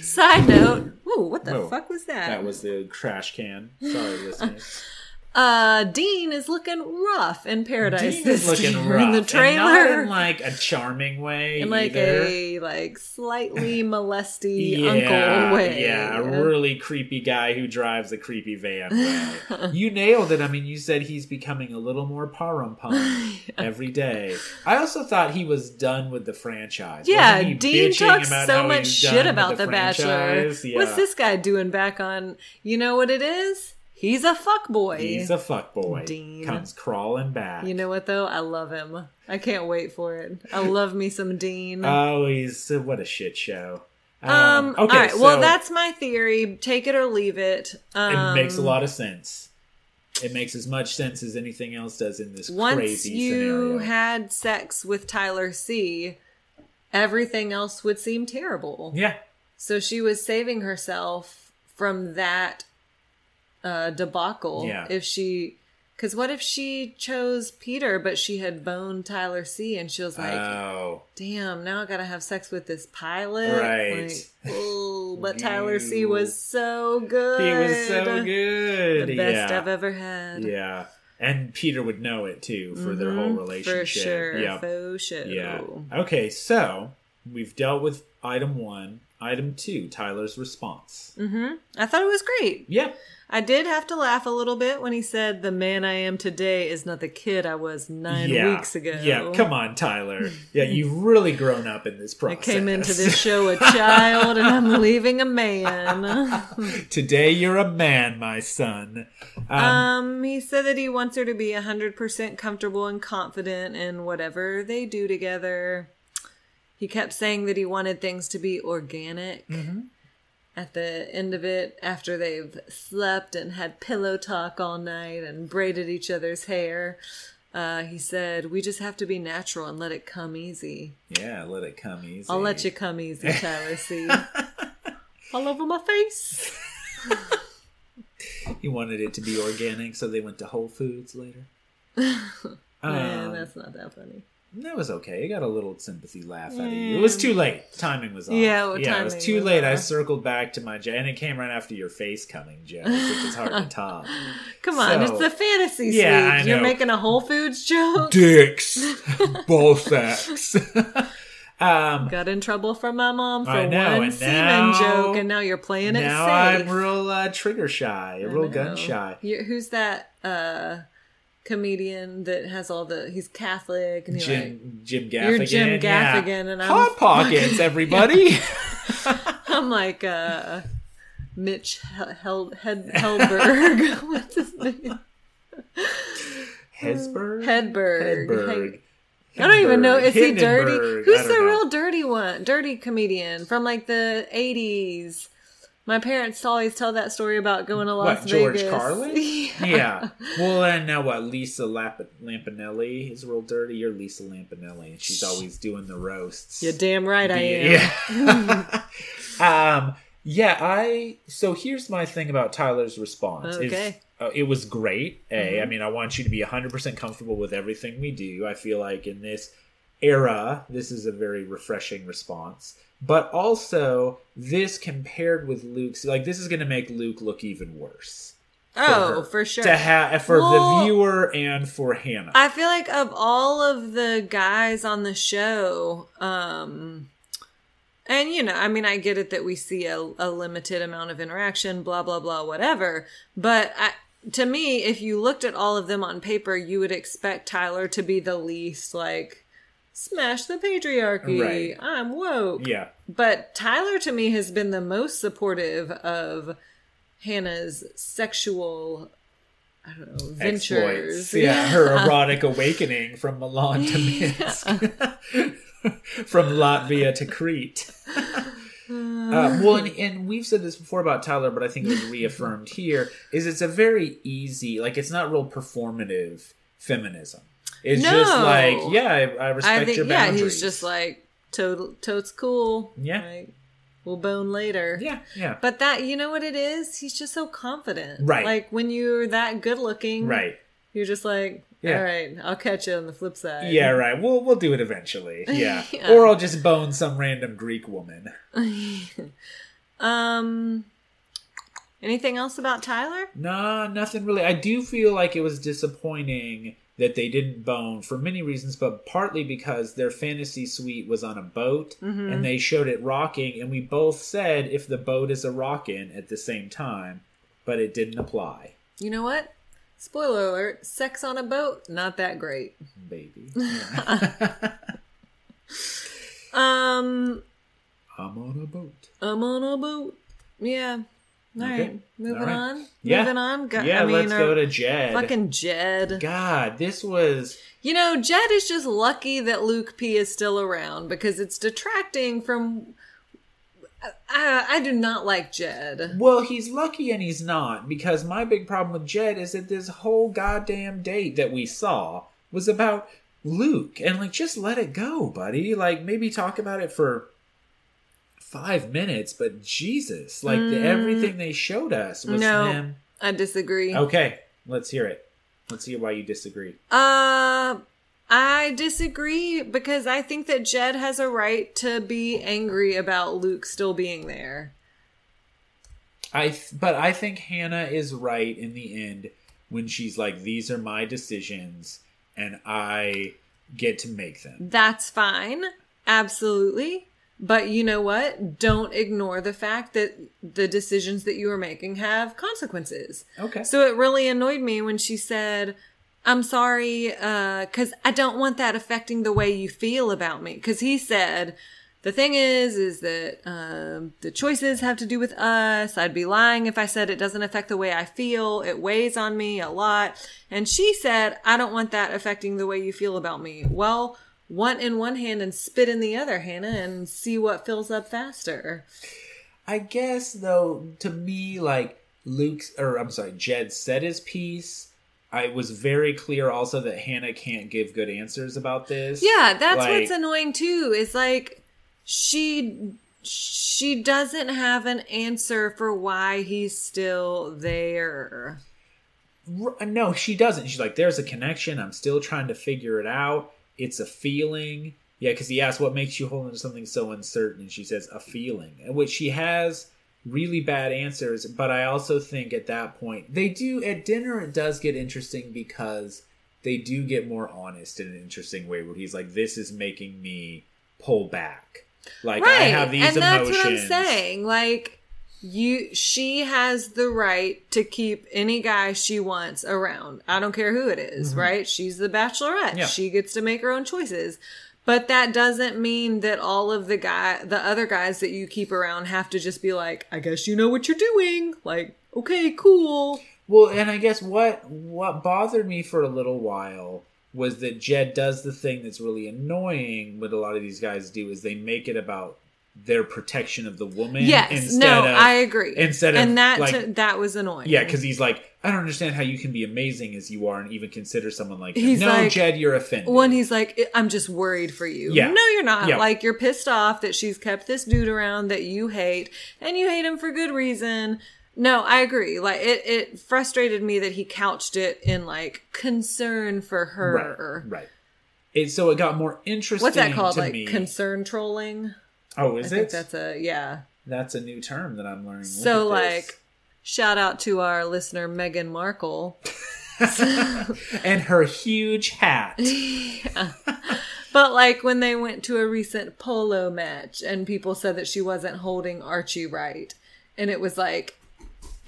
Side note. Ooh, what the Whoa. fuck was that? That was the trash can. Sorry, listeners. <laughs> uh, Dean is looking rough in Paradise Dean this is looking year rough. in the and trailer. not in like a charming way. in like either. a like slightly <laughs> molesty yeah, uncle way. Yeah, a really creepy guy who drives a creepy van. <laughs> You nailed it. I mean, you said he's becoming a little more parumpum <laughs> every day. I also thought he was done with the franchise. Yeah, Dean talks so much shit about the, Bachelor. Yeah. What's this guy doing back on? You know what it is? He's a fuck boy. He's a fuckboy. Dean. Comes crawling back. You know what though? I love him. I can't wait for it. I love me some Dean. Oh, he's uh, what a shit show. um. okay, all right. well, that's my theory. Take it or leave it. Um, it makes a lot of sense. It makes as much sense as anything else does in this crazy scenario. Once crazy you scenario. had sex with Tyler C, everything else would seem terrible. yeah, So she was saving herself from that uh, debacle. Yeah. If she, because what if she chose Peter, but she had boned Tyler C, and she was like, oh, "Damn, now I gotta have sex with this pilot." Right. Like, oh, but <laughs> Tyler C was so good. he was so good. The best yeah. I've ever had. Yeah, and Peter would know it too for their whole Mhm, relationship. For sure. Yeah, For sure. yeah. Okay, so we've dealt with item one. Item two, Tyler's response. Mm-hmm. I thought it was great. Yeah, I did have to laugh a little bit when he said, "The man I am today is not the kid I was nine yeah. weeks ago." Yeah, come on, Tyler. Yeah, <laughs> you've really grown up in this process. I came into this <laughs> show a child, and I'm leaving a man. <laughs> Today you're a man, my son. Um, Um, he said that he wants her to be 100% comfortable and confident in whatever they do together. He kept saying that he wanted things to be organic. At the end of it, after they've slept and had pillow talk all night and braided each other's hair, uh, he said, We just have to be natural and let it come easy. yeah, let it come easy. I'll let you come easy, Tyler C. <laughs> all over my face. <laughs> He wanted it to be organic, so they went to Whole Foods later. <laughs> Man, Um, that's not that funny. That was okay. It got a little sympathy laugh out of you. It was too late. Timing was off. Yeah, well, yeah, it was too late. I circled back to my joke, and it came right after your face coming joke, which is hard to <laughs> top. Come on, So- it's the fantasy Yeah, I. You're making a Whole Foods joke. Dicks, <laughs> ball sacks. <laughs> um, Got in trouble from my mom for I know, one semen now- joke, and now you're playing it now safe. I'm real uh, trigger shy, I real gun shy. You- who's that uh, comedian that has all the? He's Catholic, and he's like, Jim Jim Gaffigan. You're Jim yeah. Gaffigan, and I'm hot pockets, <laughs> everybody. <laughs> <laughs> I'm like uh, Mitch Hel- Hed- Helberg. What's his name? Hesberg. Hedberg. Hedberg. I don't even know. Is he dirty? Who's the know. real dirty one? Dirty comedian from like the eighties. My parents always tell that story about going to Las What, George Vegas. Carlin? <laughs> yeah. Yeah. Well, and now what? Lisa Lap- Lampanelli is real dirty. You're Lisa Lampanelli, and she's always doing the roasts. You're damn right I am. Yeah. <laughs> um. Yeah. I. So here's my thing about Tyler's response. is, Okay. uh, it was great. A. I Mm-hmm. mean, I want you to be 100 percent comfortable with everything we do. I feel like in this era, this is a very refreshing response. But also, this compared with Luke's, like this is going to make Luke look even worse Oh, her for sure. to have for Well, the viewer and for Hannah. I feel like of all of the guys on the show, um, and you know, I mean, I get it that we see a, a limited amount of interaction, blah blah blah, whatever. But I, to me, if you looked at all of them on paper, you would expect Tyler to be the least like smash the patriarchy. Right. I'm woke. yeah, But Tyler to me has been the most supportive of Hannah's sexual. I don't know ventures. exploits. Yeah, her erotic awakening from Milan to <laughs> Minsk, <laughs> from Latvia to Crete. Uh, well, and, and we've said this before about Tyler, but I think it was reaffirmed here. Is it's a very easy, like it's not real performative feminism. It's No. just like, yeah, I, I respect I think your yeah, he's just like total totes cool. Yeah. Like, we'll bone later. yeah, yeah, But that you know what it is? He's just so confident. Right. Like when you're that good looking, right. You're just like, Yeah. All right. I'll catch you on the flip side. Yeah, right. We'll we'll do it eventually. <laughs> Yeah. Yeah. Or I'll just bone some random Greek woman. <laughs> Um. Anything else about Tyler? Nah, nothing really. I do feel like it was disappointing that they didn't bone for many reasons, but partly because their fantasy suite was on a boat Mm-hmm. and they showed it rocking, and we both said if the boat is a rockin' at the same time, but it didn't apply, You know what? Spoiler alert: sex on a boat, not that great. baby. Yeah. <laughs> <laughs> Um. I'm on a boat. I'm on a boat. Yeah. All right. Okay. Moving All right. on. Yeah. Moving on. Go- yeah, I mean, let's go to Jed. fucking Jed. God, this was You know, Jed is just lucky that Luke P is still around because it's detracting from. I, I do not like Jed. Well, he's lucky and he's not because my big problem with Jed is that this whole goddamn date that we saw was about Luke and like just let it go, buddy. Like maybe talk about it for 5 minutes, but Jesus, like the, everything they showed us was Mm. No. him. I disagree. Okay, let's hear it. Let's hear why you disagree. Uh, I disagree because I think that Jed has a right to be angry about Luke still being there. I th- but I think Hannah is right in the end when she's like these are my decisions and I get to make them. That's fine. Absolutely. But you know what? Don't ignore the fact that the decisions that you are making have consequences. Okay. So it really annoyed me when she said, I'm sorry, uh, because I don't want that affecting the way you feel about me. Because he said, the thing is, is that um, the choices have to do with us. I'd be lying if I said it doesn't affect the way I feel. It weighs on me a lot. And she said, I don't want that affecting the way you feel about me. Well, want in one hand and spit in the other, Hannah, and see what fills up faster. I guess though, to me, like Luke's or I'm sorry, Jed said his piece. I was very clear also that Hannah can't give good answers about this. Yeah, that's Like, what's annoying too. Is like she she doesn't have an answer for why he's still there. No, she doesn't. She's like, there's a connection. I'm still trying to figure it out. It's a feeling. Yeah, because he asks, what makes you hold into something so uncertain? And she says, a feeling. Which she has really bad answers. But I also think at that point, they do, at dinner, it does get interesting because they do get more honest in an interesting way where he's like, this is making me pull back. Like, I have these and that's emotions. what I'm saying. Like you she has the right to keep any guy she wants around. I don't care who it is, right? She's the bachelorette. Mm-hmm. Yeah. She gets to make her own choices. But that doesn't mean that all of the guy the other guys that you keep around have to just be like, I guess you know what you're doing. Like, okay, cool. Well, and I guess what what bothered me for a little while was that Jed does the thing that's really annoying. What a lot of these guys do is they make it about their protection of the woman. Yes, instead no, of, I agree. instead of, and that like- that was annoying. Yeah, because he's like, I don't understand how you can be amazing as you are and even consider someone like him. He's No, like- Jed, you're offended. When he's like, I'm just worried for you. Yeah. No, you're not. Yeah. Like, you're pissed off that she's kept this dude around that you hate, and you hate him for good reason. No, I agree. Like, it, it frustrated me that he couched it in, like, concern for her. right, right. It, so it got more interesting. What's that called? To Like, me. concern trolling? Oh, is I think it? that's a, yeah. That's a new term that I'm learning. So, like, shout out to our listener, Meghan Markle. <laughs> and her huge hat. <laughs> But like when they went to a recent polo match and people said that she wasn't holding Archie right. And it was like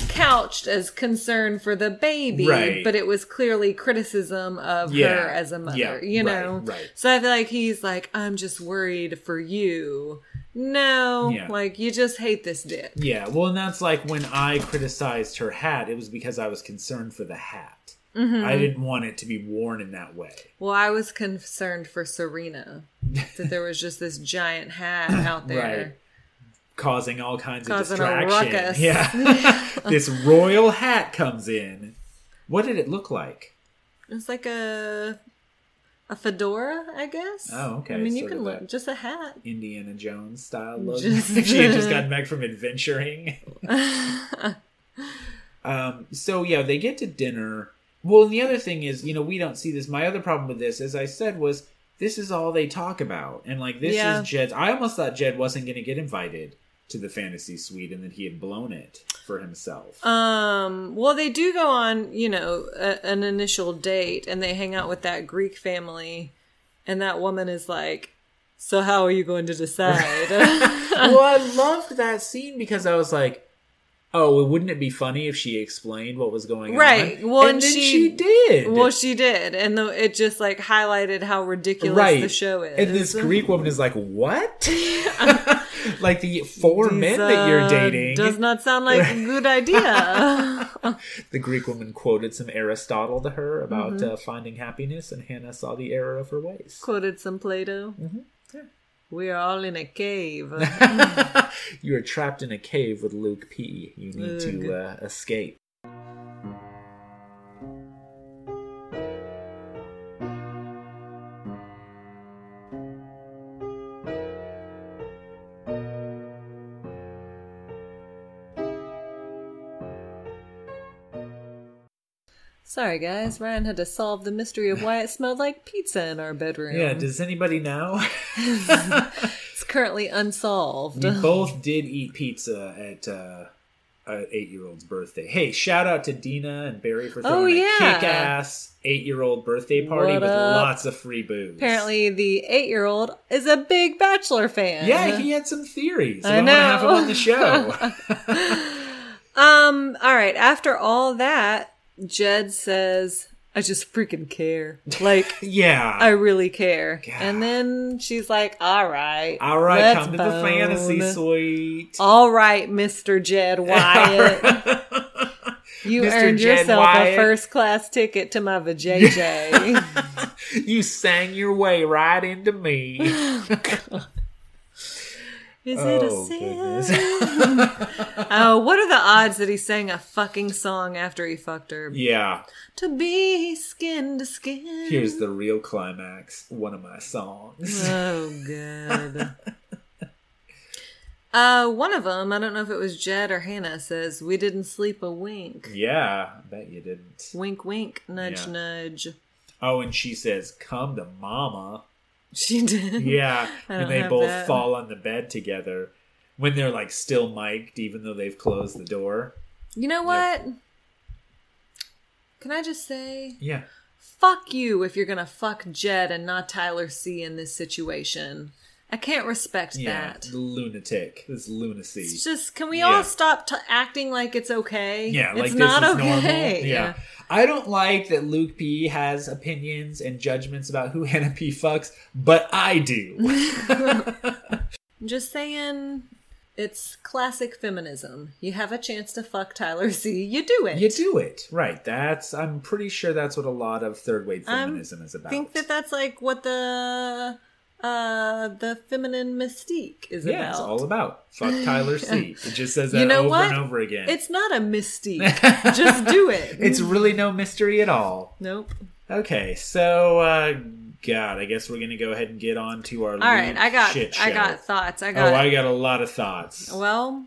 couched as concern for the baby, Right. but it was clearly criticism of Yeah. her as a mother, Yeah. you know? Right, right. So I feel like he's like, I'm just worried for you. No, Yeah. like you just hate this dick. Yeah, well, and that's like when I criticized her hat, it was because I was concerned for the hat. Mm-hmm. I didn't want it to be worn in that way. Well, I was concerned for Serena that there was just this giant hat <coughs> out there. Right. Causing all kinds Causing of distraction. Yeah. <laughs> this royal hat comes in. What did it look like? It's like a a fedora, I guess. Oh, okay, I mean, you sort can look just a hat. Indiana Jones style look. Just- <laughs> she had just <laughs> gotten back from adventuring. <laughs> um, so yeah, they get to dinner, Well, and the other thing is, you know, we don't see this. My other problem with this, as I said, was this is all they talk about, and like this Yeah. is Jed's. I almost thought Jed wasn't going to get invited to the fantasy suite, and that he had blown it for himself. Um, well, they do go on, you know, a, an initial date and they hang out with that Greek family. And that woman is like, So, how are you going to decide? <laughs> <laughs> well, I loved that scene because I was like, "Oh, wouldn't it be funny if she explained what was going Right. on?" Well, and and she- she, did. well, she did. And the, it just like highlighted how ridiculous right. the show is. And this Greek woman is like, "What?" <laughs> <laughs> like the four These, men that you're uh, dating. Does not sound like a good idea. <laughs> the Greek woman quoted some Aristotle to her about Mm-hmm. uh, finding happiness, and Hannah saw the error of her ways. Quoted some Plato. Mm-hmm. We are all in a cave. <laughs> you are trapped in a cave with Luke P. You need to uh, escape. Sorry, guys. Ryan had to solve the mystery of why it smelled like pizza in our bedroom. Yeah, does anybody know? <laughs> it's currently unsolved. we both did eat pizza at uh, an eight-year-old's birthday. Hey, shout out to Dina and Barry for Oh, throwing yeah. a kick-ass eight-year-old birthday party What with up? lots of free booze. Apparently, the eight-year-old is a big Bachelor fan. Yeah, he had some theories. I I, to have him on the show. <laughs> Um. All right. After all that, Jed says, "I just freaking care. Like, <laughs> yeah. I really care." God. And then she's like, "All right, All right, come to the fantasy suite. All right, Mister Jed <laughs> Wyatt." You Mr. earned Jed yourself Wyatt. a first class ticket to my vajayjay. <laughs> you sang your way right into me. Oh, Is it a oh, sin? <laughs> Oh, what are the odds that he sang a fucking song after he fucked her? yeah. To be skin to skin. Here's the real climax. One of my songs. Oh, good. <laughs> uh, one of them, I don't know if it was Jed or Hannah, says, We didn't sleep a wink. Yeah, I bet you didn't. Wink, wink, nudge, Yeah. nudge. Oh, and she says, "Come to mama." <laughs> She did. Yeah, and they both that. fall on the bed together when they're like still mic'd, even though they've closed the door. You know what? Can I just say, Yeah, fuck you if you're gonna fuck Jed and not Tyler C in this situation. I can't respect yeah, that. lunatic, this lunacy. It's just, can we Yeah. all stop t- acting like it's okay? Yeah, like it's this not is okay. normal. Yeah. I don't like that Luke P has opinions and judgments about who <laughs> Hannah P fucks, but I do. <laughs> I'm just saying, it's classic feminism. You have a chance to fuck Tyler C. You do it. you do it. Right. That's I'm pretty sure that's what a lot of third wave I'm- feminism is about. I think that that's like what the uh the feminine mystique is it? yeah, it's all about fuck Tyler C. <laughs> It just says that You know over what? and over again. It's not a mystique. <laughs> just do it. it's really no mystery at all. nope. Okay, so uh God, I guess we're gonna go ahead and get on to our All right, I got I got thoughts. I got Oh, I got a lot of thoughts. Well,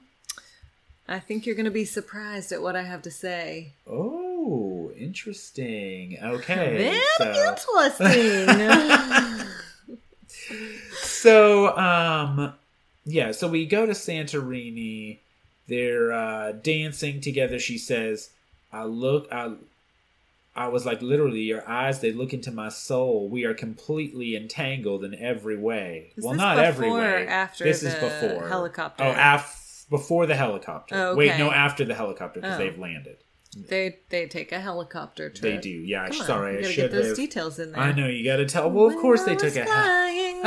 I think you're going to be surprised at what I have to say. Oh, interesting. Okay. Very so- interesting. <laughs> So, um, yeah, so we go to Santorini. They're uh, dancing together. She says, "I look, I, I was like literally your eyes. They look into my soul. We are completely entangled in every way. Is well, not every way. after this is before helicopter? Oh, af- before the helicopter. Oh, Wait, no, after the helicopter because Oh. they've landed. They they take a helicopter trip. They do. Yeah, Come on, sorry, you I gotta should get those have. details in there. I know you got to tell. Well, of course they When I took was a. flying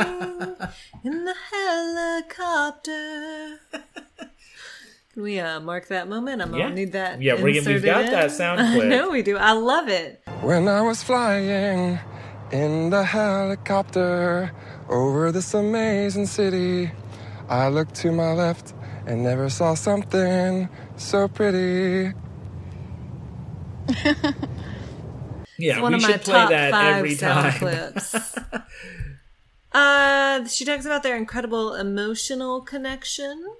in the helicopter. Can we uh, mark that moment? I'm Yeah. gonna need that. Yeah, we're gonna- we've got in. that sound <laughs> clip. I know we do. I love it. When I was flying in the helicopter over this amazing city, I looked to my left and never saw something so pretty. <laughs> Yeah, one we of should my play top that five every sound time. clips. <laughs> uh, she talks about their incredible emotional connection.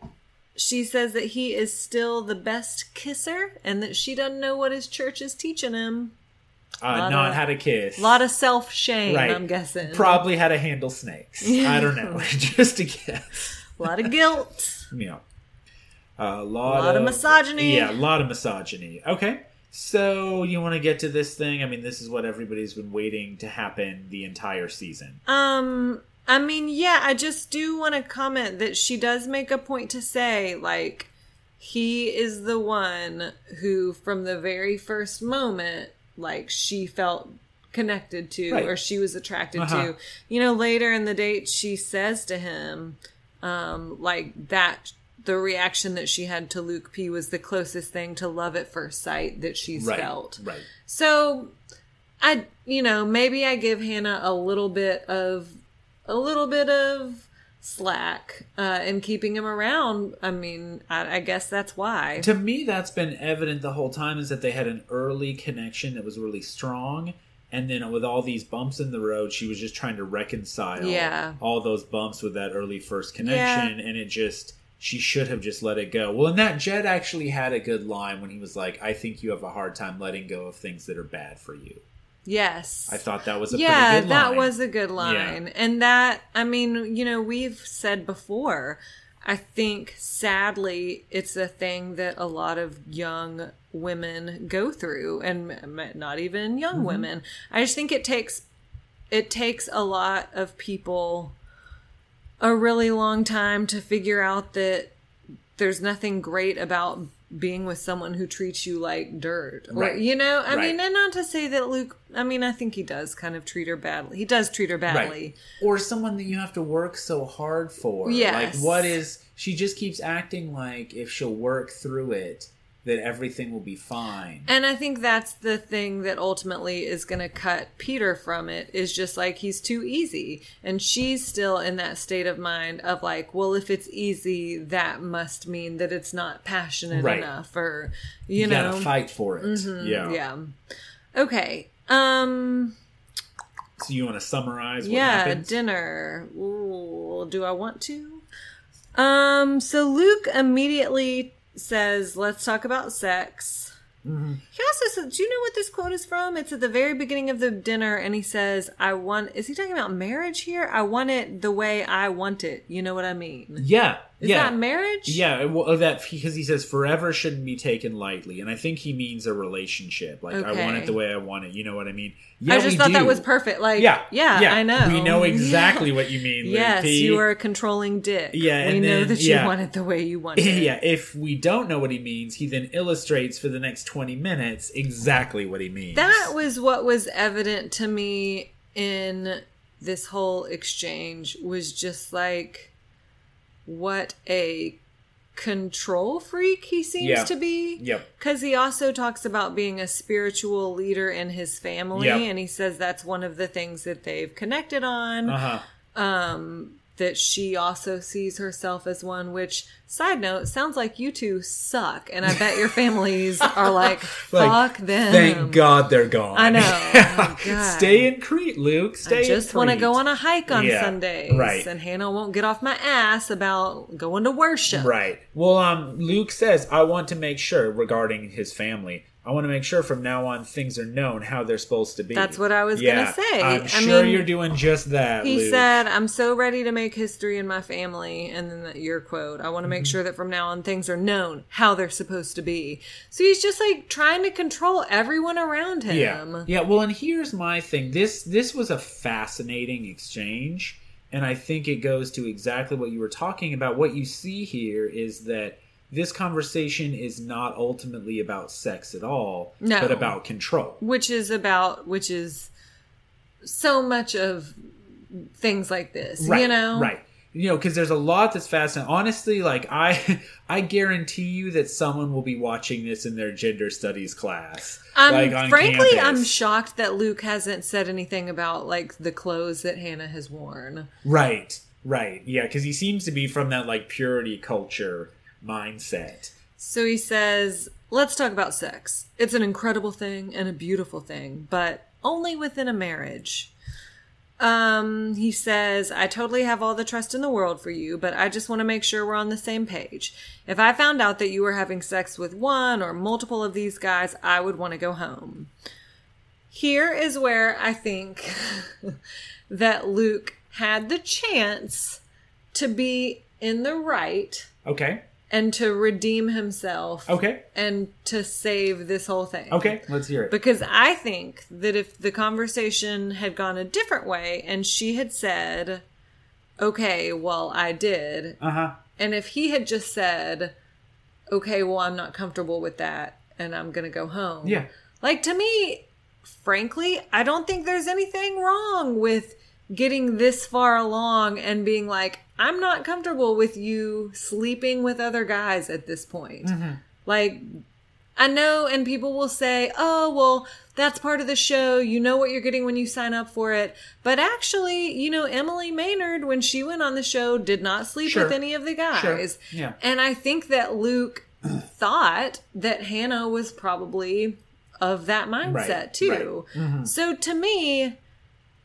She says that he is still the best kisser and that she doesn't know what his church is teaching him. Uh, not of- how to kiss. A lot of self shame, Right. I'm guessing. Probably how to handle snakes. <laughs> I don't know. Just a guess. a lot of guilt. Yeah. a lot, lot of misogyny. Yeah, a lot of misogyny. Okay. So you want to get to this thing? I mean, this is what everybody's been waiting to happen the entire season. Um, I mean, yeah, I just do want to comment that she does make a point to say, like, he is the one who, from the very first moment, like, she felt connected to Right. or she was attracted Uh-huh. to. You know, later in the date, she says to him, um, like, that the reaction that she had to Luke P was the closest thing to love at first sight that she's Right. felt. Right. So I you know, maybe I give Hannah a little bit of a little bit of slack uh in keeping him around. I mean, I, I guess that's why. To me, that's been evident the whole time is that they had an early connection that was really strong. And then with all these bumps in the road, she was just trying to reconcile Yeah. all those bumps with that early first connection. And it just, she should have just let it go. Well, and that Jed actually had a good line when he was like, I think you have a hard time letting go of things that are bad for you. Yes. I thought that was a yeah, pretty good line. that was a good line. And that, I mean, you know, we've said before, I think sadly it's a thing that a lot of young women go through and not even young Mm-hmm. women. I just think it takes it takes a lot of people a really long time to figure out that there's nothing great about being with someone who treats you like dirt or Right. you know i Right. mean and not to say that luke i mean i think he does kind of treat her badly he does treat her badly Right. Or someone that you have to work so hard for. Yes. Like, what is. She just keeps acting like if she'll work through it, that everything will be fine. and i think that's the thing that ultimately is going to cut peter from it is just like he's too easy and she's still in that state of mind of like well if it's easy that must mean that it's not passionate Right. enough or you, you know Mm-hmm. gotta fight for it. Yeah. yeah okay um So you want to summarize what yeah happens? dinner Ooh, do i want to um so luke immediately says let's talk about sex. Mm-hmm. he also says do you know what this quote is from? It's at the very beginning of the dinner and he says i want is he talking about marriage here? I want it the way i want it. You know what i mean? Yeah. Is yeah. that marriage Yeah, well, uh, that because he says forever shouldn't be taken lightly, and I think he means a relationship. Like I want it the way I want it. You know what I mean? Yeah, i just thought that was perfect like Yeah, yeah i know We know Yeah. exactly what you mean. Luke yes P. you are a controlling dick Yeah, we know then- that you yeah. want it the way you want <laughs> it yeah, if we don't know what he means, he then illustrates for the next 20 minutes exactly what he means. That was what was evident to me in this whole exchange was just like what a control freak he seems Yeah. to be. Yep. Because he also talks about being a spiritual leader in his family, Yep. and he says that's one of the things that they've connected on. Uh huh. That she also sees herself as one, which, side note, sounds like you two suck, and I bet your families <laughs> are like, fuck them. Thank God they're gone. I know. <laughs> Oh. Stay in Crete, Luke. Stay I just want to go on a hike on Yeah, Sundays, right. And Hannah won't get off my ass about going to worship. Right. Well, um, Luke says, I want to make sure regarding his family. I want to make sure from now on things are known how they're supposed to be. That's what I was Yeah, gonna say. I'm I sure mean, you're doing just that. He Luke. said, "I'm so ready to make history in my family," and then that your quote, "I want to make Mm-hmm. sure that from now on things are known how they're supposed to be." So he's just like trying to control everyone around him. Yeah. Yeah, well, and here's my thing. This this was a fascinating exchange, and I think it goes to exactly what you were talking about. What you see here is that this conversation is not ultimately about sex at all, No. but about control. which is about which is so much of things like this. Right. You know, Right. You know, because there's a lot that's fascinating. Honestly, like I, <laughs> I guarantee you that someone will be watching this in their gender studies class. Um, like on frankly, campus. I'm shocked that Luke hasn't said anything about like the clothes that Hannah has worn. Right, right, yeah, because he seems to be from that like purity culture mindset. So he says, "Let's talk about sex. It's an incredible thing and a beautiful thing, but only within a marriage." Um, he says, I totally have all the trust in the world for you, but I just want to make sure we're on the same page. If I found out that you were having sex with one or multiple of these guys, I would want to go home. here is where I think <laughs> that Luke had the chance to be in the right Okay. And to redeem himself Okay. and to save this whole thing. Okay. Let's hear it. Because I think that if the conversation had gone a different way and she had said, okay, well, I did, Uh huh. and if he had just said, okay, well, I'm not comfortable with that and I'm going to go home. Yeah. Like to me, frankly, I don't think there's anything wrong with getting this far along and being like, I'm not comfortable with you sleeping with other guys at this point. Mm-hmm. Like, I know, and people will say, oh, well, that's part of the show. You know what you're getting when you sign up for it. But actually, you know, Emily Maynard, when she went on the show, did not sleep Sure. with any of the guys. Sure. Yeah. And I think that Luke <clears throat> thought that Hannah was probably of that mindset Right, too. Mm-hmm. So to me,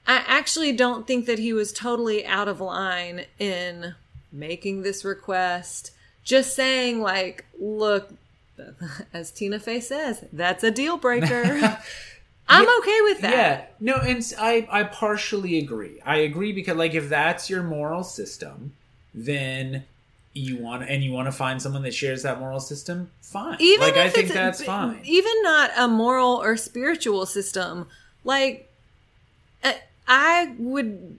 I actually don't think that he was totally out of line in making this request. Just saying, like, look, <laughs> as Tina Fey says, that's a deal breaker. <laughs> I'm okay with that. Yeah, no, and I, I partially agree. I agree because like if that's your moral system, then you want and you want to find someone that shares that moral system. Fine, Even like I think that's fine. Even not a moral or spiritual system. Like, I would,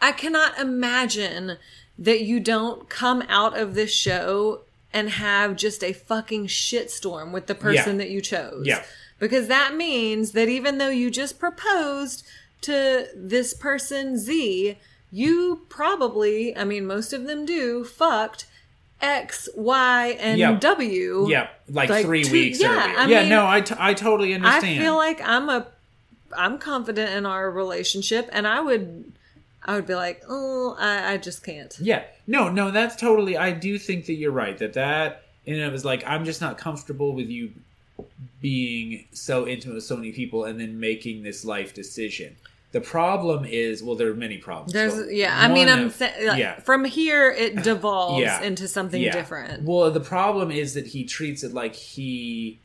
I cannot imagine that you don't come out of this show and have just a fucking shitstorm with the person Yeah. that you chose. Yeah. Because that means that even though you just proposed to this person Z, you probably, I mean, most of them do, fucked X, Y, and Yeah. W. Yeah, like, Like three two- weeks yeah, earlier. I yeah, mean, no, I, t- I totally understand. I feel like I'm a, I'm confident in our relationship, and I would, I would be like, oh, I, I just can't. Yeah. No, no, that's totally I do think that you're right. That that and of is like I'm just not comfortable with you being so intimate with so many people and then making this life decision. The problem is, well, there are many problems. There's, yeah, I mean, I'm like, yeah. from here it <laughs> devolves Yeah. into something Yeah. different. Well, the problem is that he treats it like he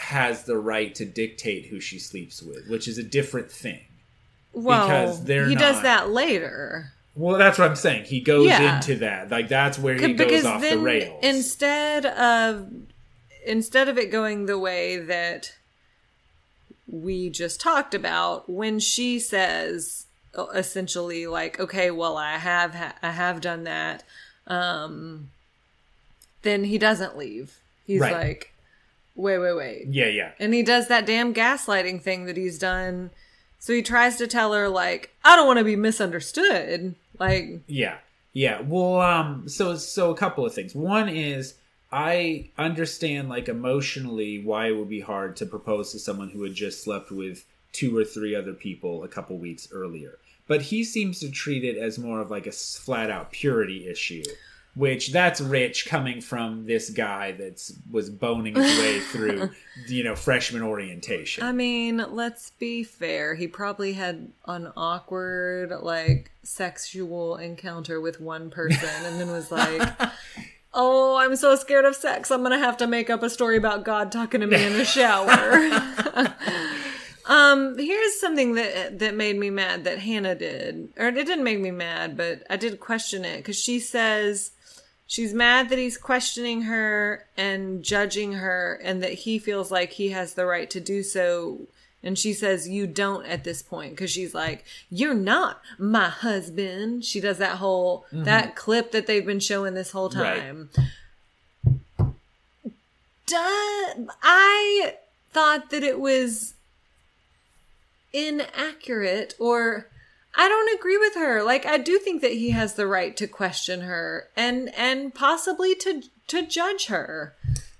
has the right to dictate who she sleeps with, which is a different thing. Well, because they're he does that later. Well, that's what I'm saying. He goes Yeah. into that. Like that's where he goes off the rails. instead of instead of it going the way that we just talked about when she says uh, essentially like okay well i have ha- i have done that um then he doesn't leave he's Right. like wait wait wait yeah, yeah. and he does that damn gaslighting thing that he's done so he tries to tell her like i don't want to be misunderstood like Yeah. Yeah. Well, um so so a couple of things. One is I understand like emotionally why it would be hard to propose to someone who had just slept with two or three other people a couple weeks earlier. But he seems to treat it as more of like a flat out purity issue, which that's rich coming from this guy that's was boning his way <laughs> through, you know, freshman orientation. I mean, let's be fair. He probably had an awkward, like, sexual encounter with one person and then was like, <laughs> Oh, I'm so scared of sex. I'm to have to make up a story about God talking to me in the shower. <laughs> um, here's something that that made me mad that Hannah did. Or it didn't make me mad, but I did question it cuz she says she's mad that he's questioning her and judging her and that he feels like he has the right to do so. And she says you don't at this point. Because she's like you're not my husband. She does that whole mm-hmm. that clip that they've been showing this whole Right. time. Duh, i thought that it was inaccurate or I don't agree with her. Like I do think that he has the right to question her and and possibly to to judge her.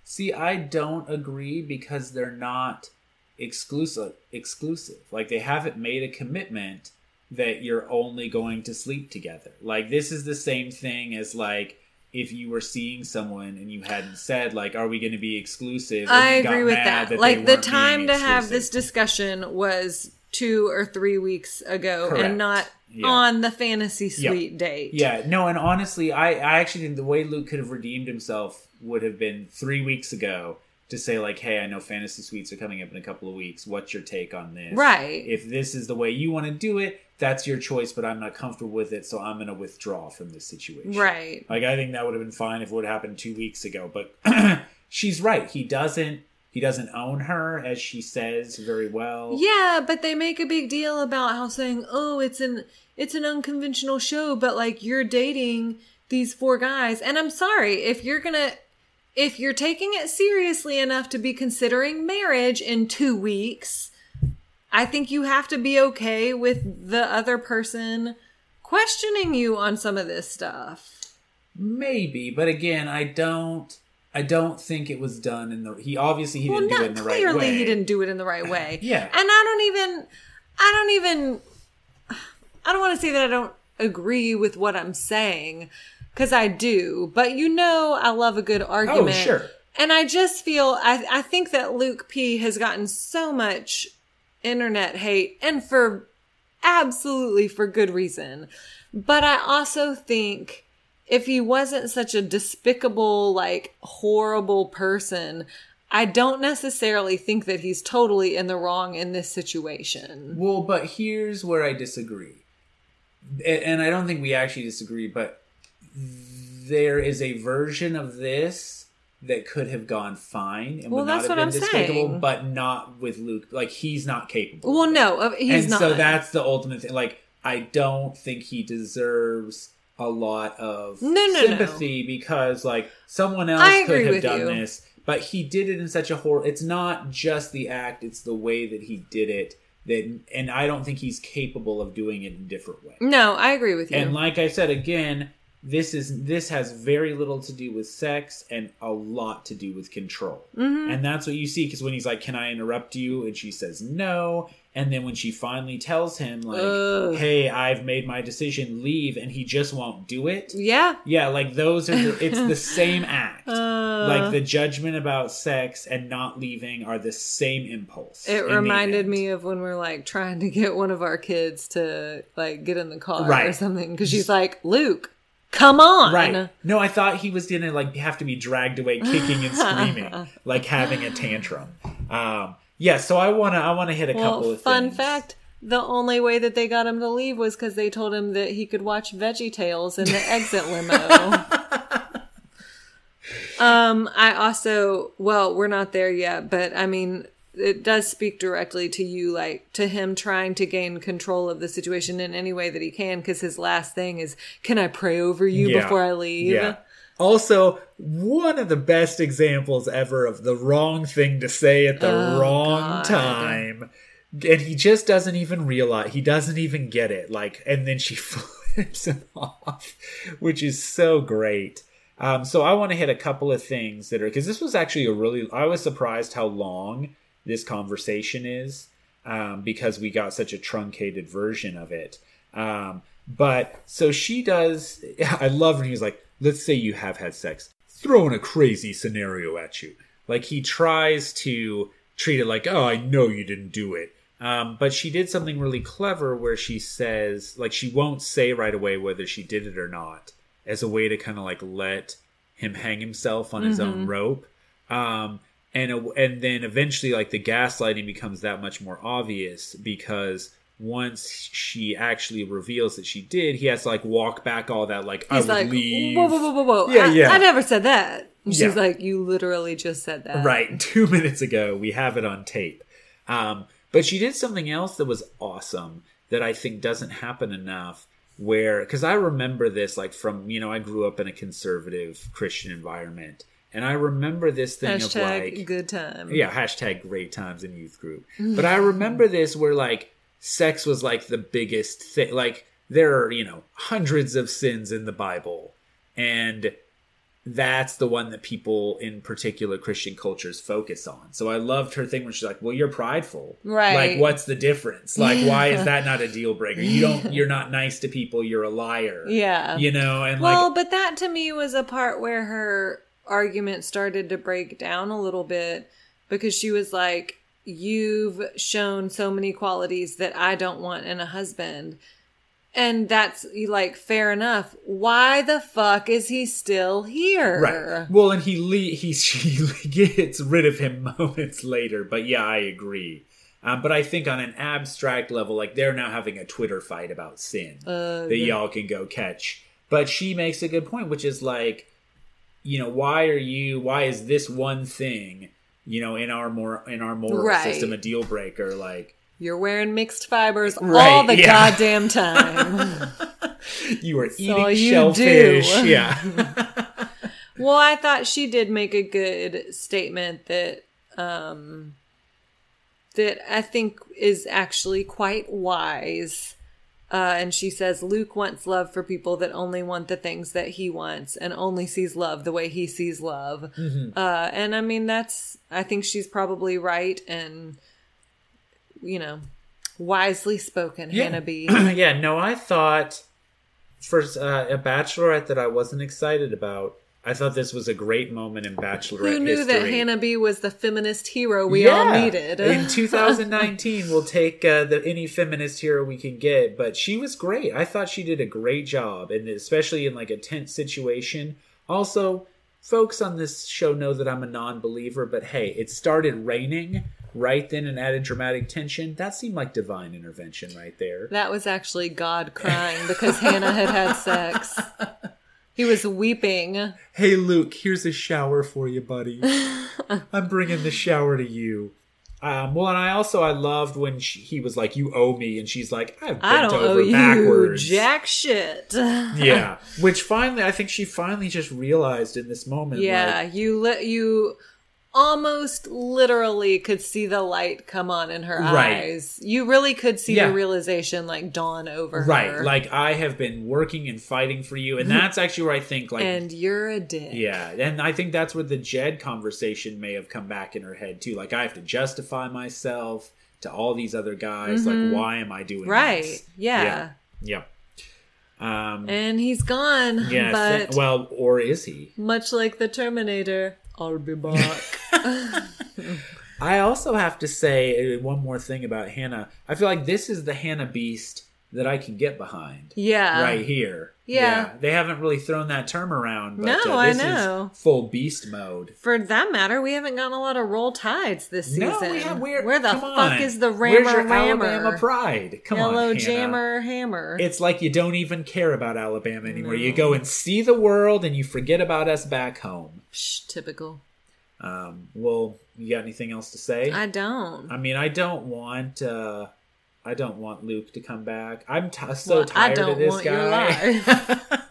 See, I don't agree because they're not exclusive exclusive. Like they haven't made a commitment that you're only going to sleep together. Like this is the same thing as like if you were seeing someone and you hadn't said like are we going to be exclusive and I agree with mad that. they like the time to have this discussion was 2 or 3 weeks ago Correct. and not Yeah. on the fantasy Yeah. suite date. Yeah, no, and honestly, I, I actually think the way Luke could have redeemed himself would have been three weeks ago to say like, "Hey, I know fantasy suites are coming up in a couple of weeks. What's your take on this?" Right. If this is the way you want to do it, that's your choice, but I'm not comfortable with it, so I'm going to withdraw from this situation. Right. Like I think that would have been fine if it would have happened 2 weeks ago, but <clears throat> she's right. He doesn't he doesn't own her as she says very well. Yeah, but they make a big deal about how saying, "Oh, it's an it's an unconventional show," but like you're dating these four guys, and I'm sorry if you're gonna if you're taking it seriously enough to be considering marriage in two weeks, I think you have to be okay with the other person questioning you on some of this stuff. Maybe, but again, I don't I don't think it was done in the he obviously he Well, didn't do it in the right way. clearly he didn't do it in the right <sighs> way. Yeah. and I don't even, I don't even, <sighs> I don't want to say that I don't agree with what I'm saying because I do, but you know, I love a good oh, argument. Oh, sure. And I just feel, I, I think that Luke P has gotten so much internet hate and for absolutely for good reason. But I also think if he wasn't such a despicable, like horrible person, I don't necessarily think that he's totally in the wrong in this situation. Well, but here's where I disagree. And I don't think we actually disagree, but there is a version of this that could have gone fine and Well, would not that's have what been I'm despicable, saying. but not with Luke. Like he's not capable. Well, no, he's and not. so that's the ultimate thing. Like I don't think he deserves a lot of No, no, no. sympathy because like someone else could have done you. this, but he did it in such a horror. It's not just the act; it's the way that he did it. That and I don't think he's capable of doing it in a different way. no, I agree with you. And like I said again, this is this has very little to do with sex and a lot to do with control. Mm-hmm. And that's what you see because when he's like, "Can I interrupt you?" and she says no, and then when she finally tells him like, Ugh. "Hey, I've made my decision, leave," and he just won't do it. yeah. Yeah, like those are the, it's the <laughs> same act. Uh, like the judgment about sex and not leaving are the same impulse. It reminded me of when we're like trying to get one of our kids to like get in the car or something because she's like, Luke, come on. Right. No, I thought he was gonna like have to be dragged away kicking and screaming, <laughs> like having a tantrum. Um yeah, so I wanna I wanna hit a couple Well, of fun things. fact the only way that they got him to leave was because they told him that he could watch Veggie Tales in the <laughs> exit limo. <laughs> um, I also, well, we're not there yet, but I mean, it does speak directly to you, like to him trying to gain control of the situation in any way that he can. Because his last thing is, "Can I pray over you Yeah. before I leave?" Yeah. Also, one of the best examples ever of the wrong thing to say at the Oh, wrong God. time. And he just doesn't even realize, he doesn't even get it. Like, and then she <laughs> flips him off, which is so great. Um, so I want to hit a couple of things that are, because this was actually a really, I was surprised how long this conversation is um, because we got such a truncated version of it. Um, but so she does. <laughs> I love when he's like, "Let's say you have had sex, throwing a crazy scenario at you." Like he tries to treat it like, "Oh, I know you didn't do it." Um, but she did something really clever where she says, like, she won't say right away whether she did it or not, as a way to kind of like let him hang himself on his own rope. Um, and and then eventually, like the gaslighting becomes that much more obvious because once she actually reveals that she did, he has to like walk back all that, like I He's would like, leave. "Whoa, whoa, whoa, whoa, whoa! Yeah, I, yeah. I never said that." And She's Yeah. like, "You literally just said that." Right, <laughs> two minutes ago, we have it on tape. Um, but she did something else that was awesome that I think doesn't happen enough. Where, because I remember this, like from you know, I grew up in a conservative Christian environment, and I remember this thing of Hashtag like, good time. yeah, hashtag great times in youth group. <laughs> But I remember this where like sex was like the biggest thing. Like there are, you know, hundreds of sins in the Bible. And that's the one that people in particular Christian cultures focus on. So I loved her thing when she's like, Well, you're prideful. Right. Like, what's the difference? Like, why is that not a deal breaker? You don't <laughs> you're not nice to people, you're a liar. Yeah. You know, and Well, like but that to me was a part where her argument started to break down a little bit because she was like, You've shown so many qualities that I don't want in a husband. And that's like fair enough. Why the fuck is he still here? Right. Well, and he le- he <laughs> she gets rid of him <laughs> moments later. But yeah, I agree. Um, but I think on an abstract level, like they're now having a Twitter fight about sin Uh, that y'all can go catch. But she makes a good point, which is like, you know, why are you? Why is this one thing, you know, in our more in our moral Right. system a deal breaker? Like, You're wearing mixed fibers all Right, the yeah. goddamn <laughs> time. you are all eating you shellfish. do. Yeah. <laughs> well, I thought she did make a good statement that um that I think is actually quite wise. Uh, and she says Luke wants love for people that only want the things that he wants and only sees love the way he sees love. Mm-hmm. Uh, and I mean, that's, I think she's probably right and, you know, wisely spoken, Hannah B. <clears throat> yeah, no, I thought for uh, a bachelorette that I wasn't excited about. I thought this was a great moment in bachelorette Who knew that. Hannah B was the feminist hero we all needed? in <laughs> 2019, we'll take uh, the any feminist hero we can get. But she was great. I thought she did a great job, and especially in like a tense situation. Also, folks on this show know that I'm a non-believer, but hey, it started raining right then and added dramatic tension. That seemed like divine intervention right there. That was actually God crying because Hannah had had sex. <laughs> He was weeping. Hey Luke, here's a shower for you, buddy. <laughs> I'm bringing the shower to you. Um, well, and I also I loved when she, he was like, "You owe me," and she's like, "I've bent I don't over owe you backwards." jack shit. <laughs> yeah, which finally, I think she finally just realized in this moment. Yeah, like, you let you almost literally could see the light come on in her Right. eyes. You really could see Yeah. the realization like dawn over right, her. like I have been working and fighting for you, and that's actually where I think like and you're a dick. Yeah, and I think that's where the Jed conversation may have come back in her head too. Like I have to justify myself to all these other guys. Like why am I doing Mm-hmm. Right. this? Yeah. Yeah. yeah. Um And he's gone. yeah, but well, or is he? much like the Terminator, I'll be back. <laughs> I also have to say uh, one more thing about Hannah. I feel like this is the Hannah Beast that I can get behind. yeah. right here. Yeah. They haven't really thrown that term around, but No, uh, I know. is full beast mode. For that matter, we haven't gotten a lot of roll tides this season. No, we have, Where the fuck on. is the rammer Where's your rammer? Alabama pride? Come on, Yellow jammer hammer. It's like you don't even care about Alabama anymore. You go and see the world, and you forget about us back home. Psh, typical. Um, well, you got anything else to say? I don't. I mean, I don't want. Uh, I don't want Luke to come back. I'm t- so Well, tired of this guy.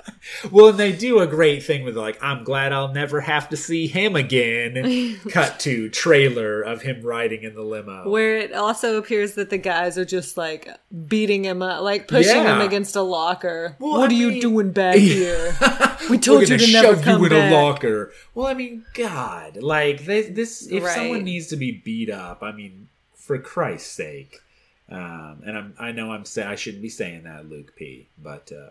<laughs> well, and they do a great thing with like, I'm glad I'll never have to see him again. <laughs> Cut to trailer of him riding in the limo. Where it also appears that the guys are just like beating him up, like pushing Yeah. him against a locker. Well, what I are you doing back <laughs> here? We told you to never shove come you in back. a locker. Well, I mean, God, like this. this if Right. someone needs to be beat up, I mean, for Christ's sake. Um, and I'm, I know I'm say I shouldn't be saying that, Luke P. But uh,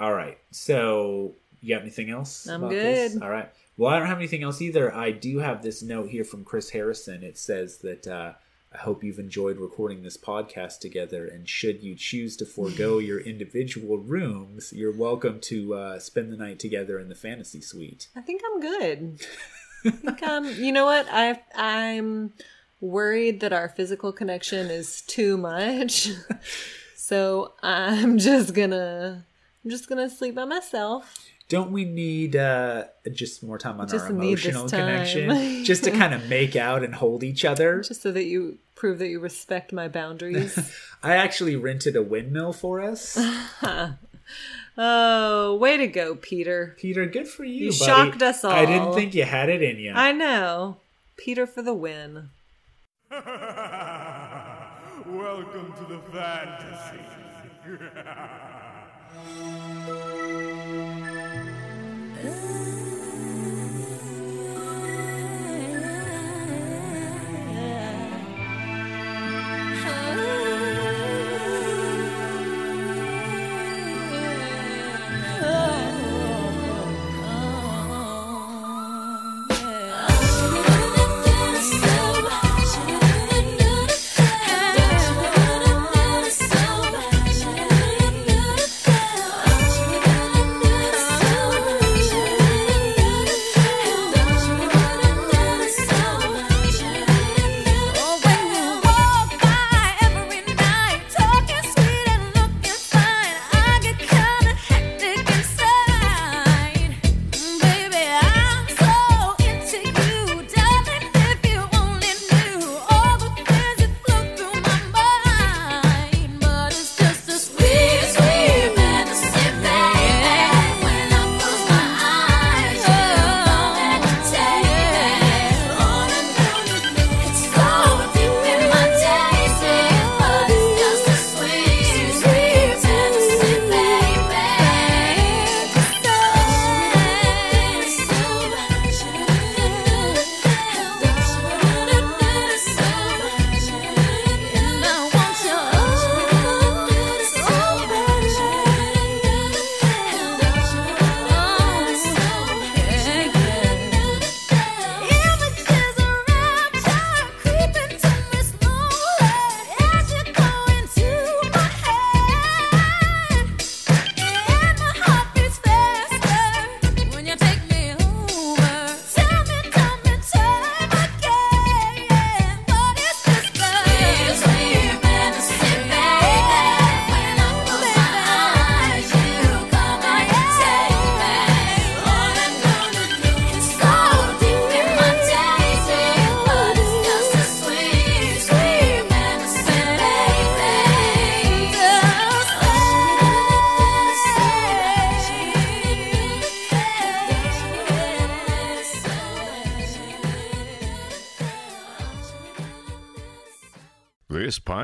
all right. So you got anything else? I'm about this? good. All right. Well, I don't have anything else either. I do have this note here from Chris Harrison. It says that uh, I hope you've enjoyed recording this podcast together. And should you choose to forego <laughs> your individual rooms, you're welcome to uh, spend the night together in the fantasy suite. I think I'm good. <laughs> I think I'm. You know what? I I'm worried that our physical connection is too much, <laughs> so I'm just gonna I'm just gonna sleep by myself. Don't we need uh, just more time on Just our emotional connection? <laughs> just to kind of make out and hold each other? just so that you prove that you respect my boundaries. <laughs> I actually rented a windmill for us. oh, way to go, Peter. Peter, good for you. You buddy. shocked us all. I didn't think you had it in you. I know. Peter for the win. <laughs> Welcome to the fantasy. <laughs>